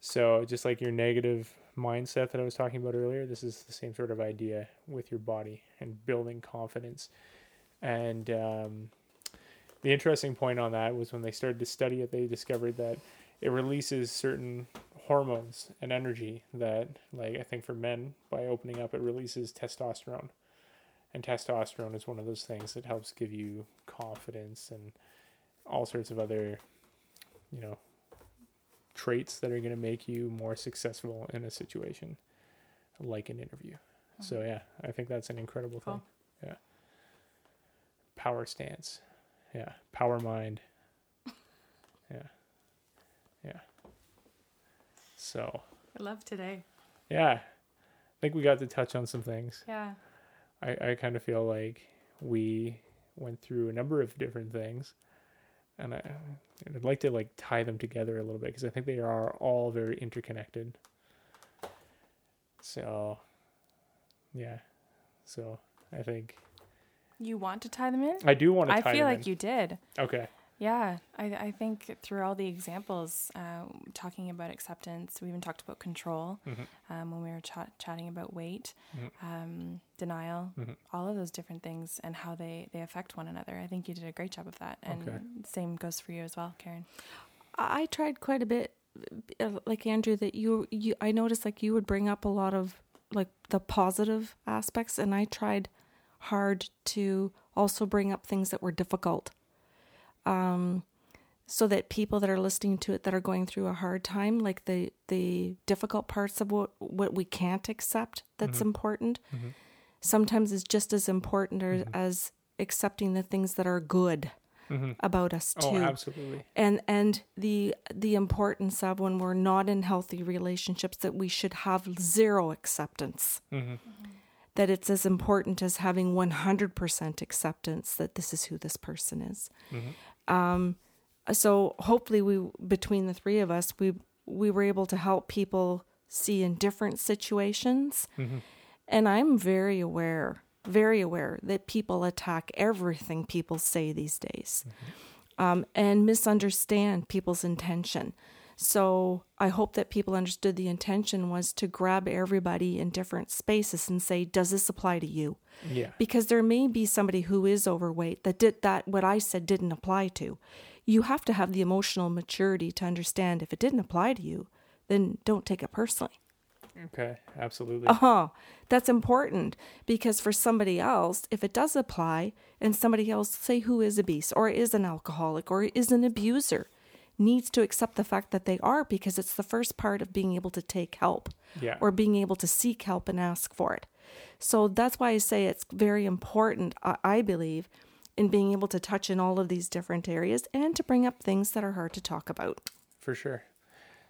So, just like your negative mindset that I was talking about earlier, this is the same sort of idea with your body and building confidence. And um, the interesting point on that was when they started to study it, they discovered that it releases certain hormones and energy that, like, I think for men, by opening up, it releases testosterone. And testosterone is one of those things that helps give you confidence and all sorts of other, you know, traits that are going to make you more successful in a situation like an interview. Hmm. So yeah, I think that's an incredible Cool. thing. Yeah. Power stance. Yeah. Power mind. Yeah. So, I love today. yeah. I think we got to touch on some things. Yeah. I, I kind of feel like we went through a number of different things and I, I'd like to like tie them together a little bit because I think they are all very interconnected. So, yeah. So I think You want to tie them in? I do want to tie them in. I feel like in. you did. Okay. Yeah, I, I think through all the examples, uh, talking about acceptance, we even talked about control Mhm. um, when we were chat chatting about weight, Mhm. um, denial, Mhm. all of those different things and how they, they affect one another. I think you did a great job of that. And Okay. same goes for you as well, Karen. I I tried quite a bit, uh, like Andrew. That you, you, I noticed like you would bring up a lot of like the positive aspects, and I tried hard to also bring up things that were difficult, um, so that people that are listening to it that are going through a hard time, like the the difficult parts of what what we can't accept, that's Mhm. important. Mhm. Sometimes is just as important or, Mhm. as accepting the things that are good hmm about us too Oh, absolutely. and and the the importance of when we're not in healthy relationships that we should have zero acceptance hmm that it's as important as having 100% acceptance that this is who this person is hmm um so hopefully we between the three of us we we were able to help people see in different situations. Hmm and i'm very aware very aware that people attack everything people say these days. Um, and misunderstand people's intention. So I hope that people understood the intention was to grab everybody in different spaces and say, does this apply to you? Yeah. Because there may be somebody who is overweight that did that what I said didn't apply to. You have to have the emotional maturity to understand if it didn't apply to you, then don't take it personally. Okay. Absolutely. Uh huh. That's important because for somebody else, if it does apply, and somebody else, say who is obese or is an alcoholic or is an abuser, needs to accept the fact that they are because it's the first part of being able to take help Yeah. or being able to seek help and ask for it. So that's why I say it's very important, I I believe, in being able to touch in all of these different areas and to bring up things that are hard to talk about. For sure.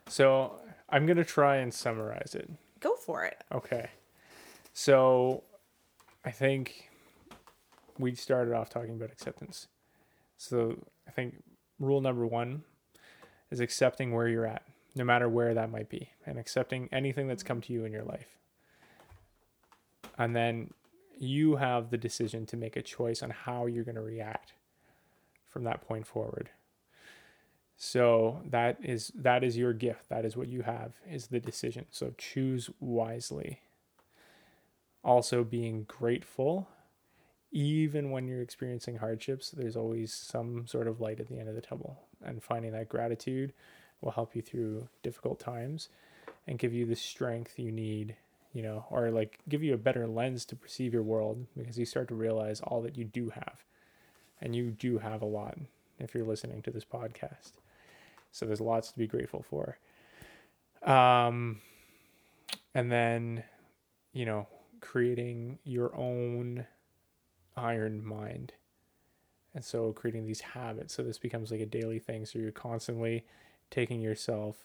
So I'm gonna try and summarize it. Go for it. Okay. So I think we started off talking about acceptance. So I think rule number one is accepting where you're at, no matter where that might be, and accepting anything that's come to you in your life. And then you have the decision to make a choice on how you're going to react from that point forward. So that is that is your gift. That is what you have is the decision. So choose wisely. Also being grateful even when you're experiencing hardships, there's always some sort of light at the end of the tunnel. And finding that gratitude will help you through difficult times and give you the strength you need, you know, or like give you a better lens to perceive your world because you start to realize all that you do have. And you do have a lot if you're listening to this podcast. So there's lots to be grateful for. Um, and then, you know, creating your own iron mind. And so creating these habits. So this becomes like a daily thing. So you're constantly taking yourself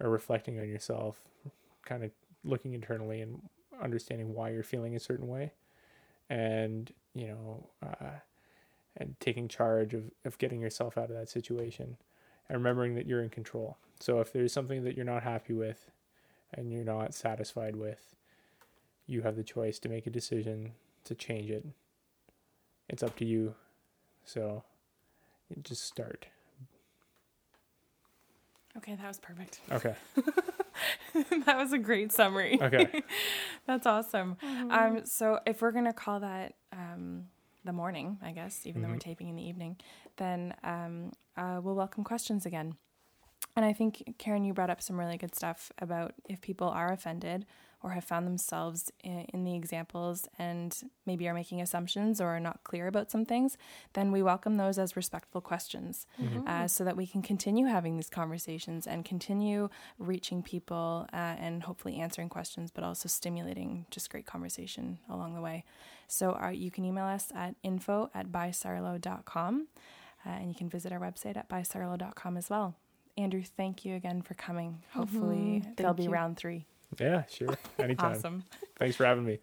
or reflecting on yourself, kind of looking internally and understanding why you're feeling a certain way. And, you know, uh, and taking charge of, of getting yourself out of that situation and remembering that you're in control. So if there's something that you're not happy with, and you're not satisfied with, you have the choice to make a decision to change it. It's up to you. So just start. Okay, that was perfect. Okay. that was a great summary. Okay. That's awesome. Um, so if we're gonna call that um, the morning, I guess, even though we're taping in the evening, then um, uh, we'll welcome questions again. And I think Karen, you brought up some really good stuff about if people are offended or have found themselves in, in the examples and maybe are making assumptions or are not clear about some things, then we welcome those as respectful questions uh, so that we can continue having these conversations and continue reaching people uh, and hopefully answering questions, but also stimulating just great conversation along the way. So uh, you can email us at info at bysarlo.com uh, and you can visit our website at bysarlo.com as well. Andrew, thank you again for coming. Hopefully, there'll be you. round three. Yeah, sure. Anytime. Awesome. Thanks for having me.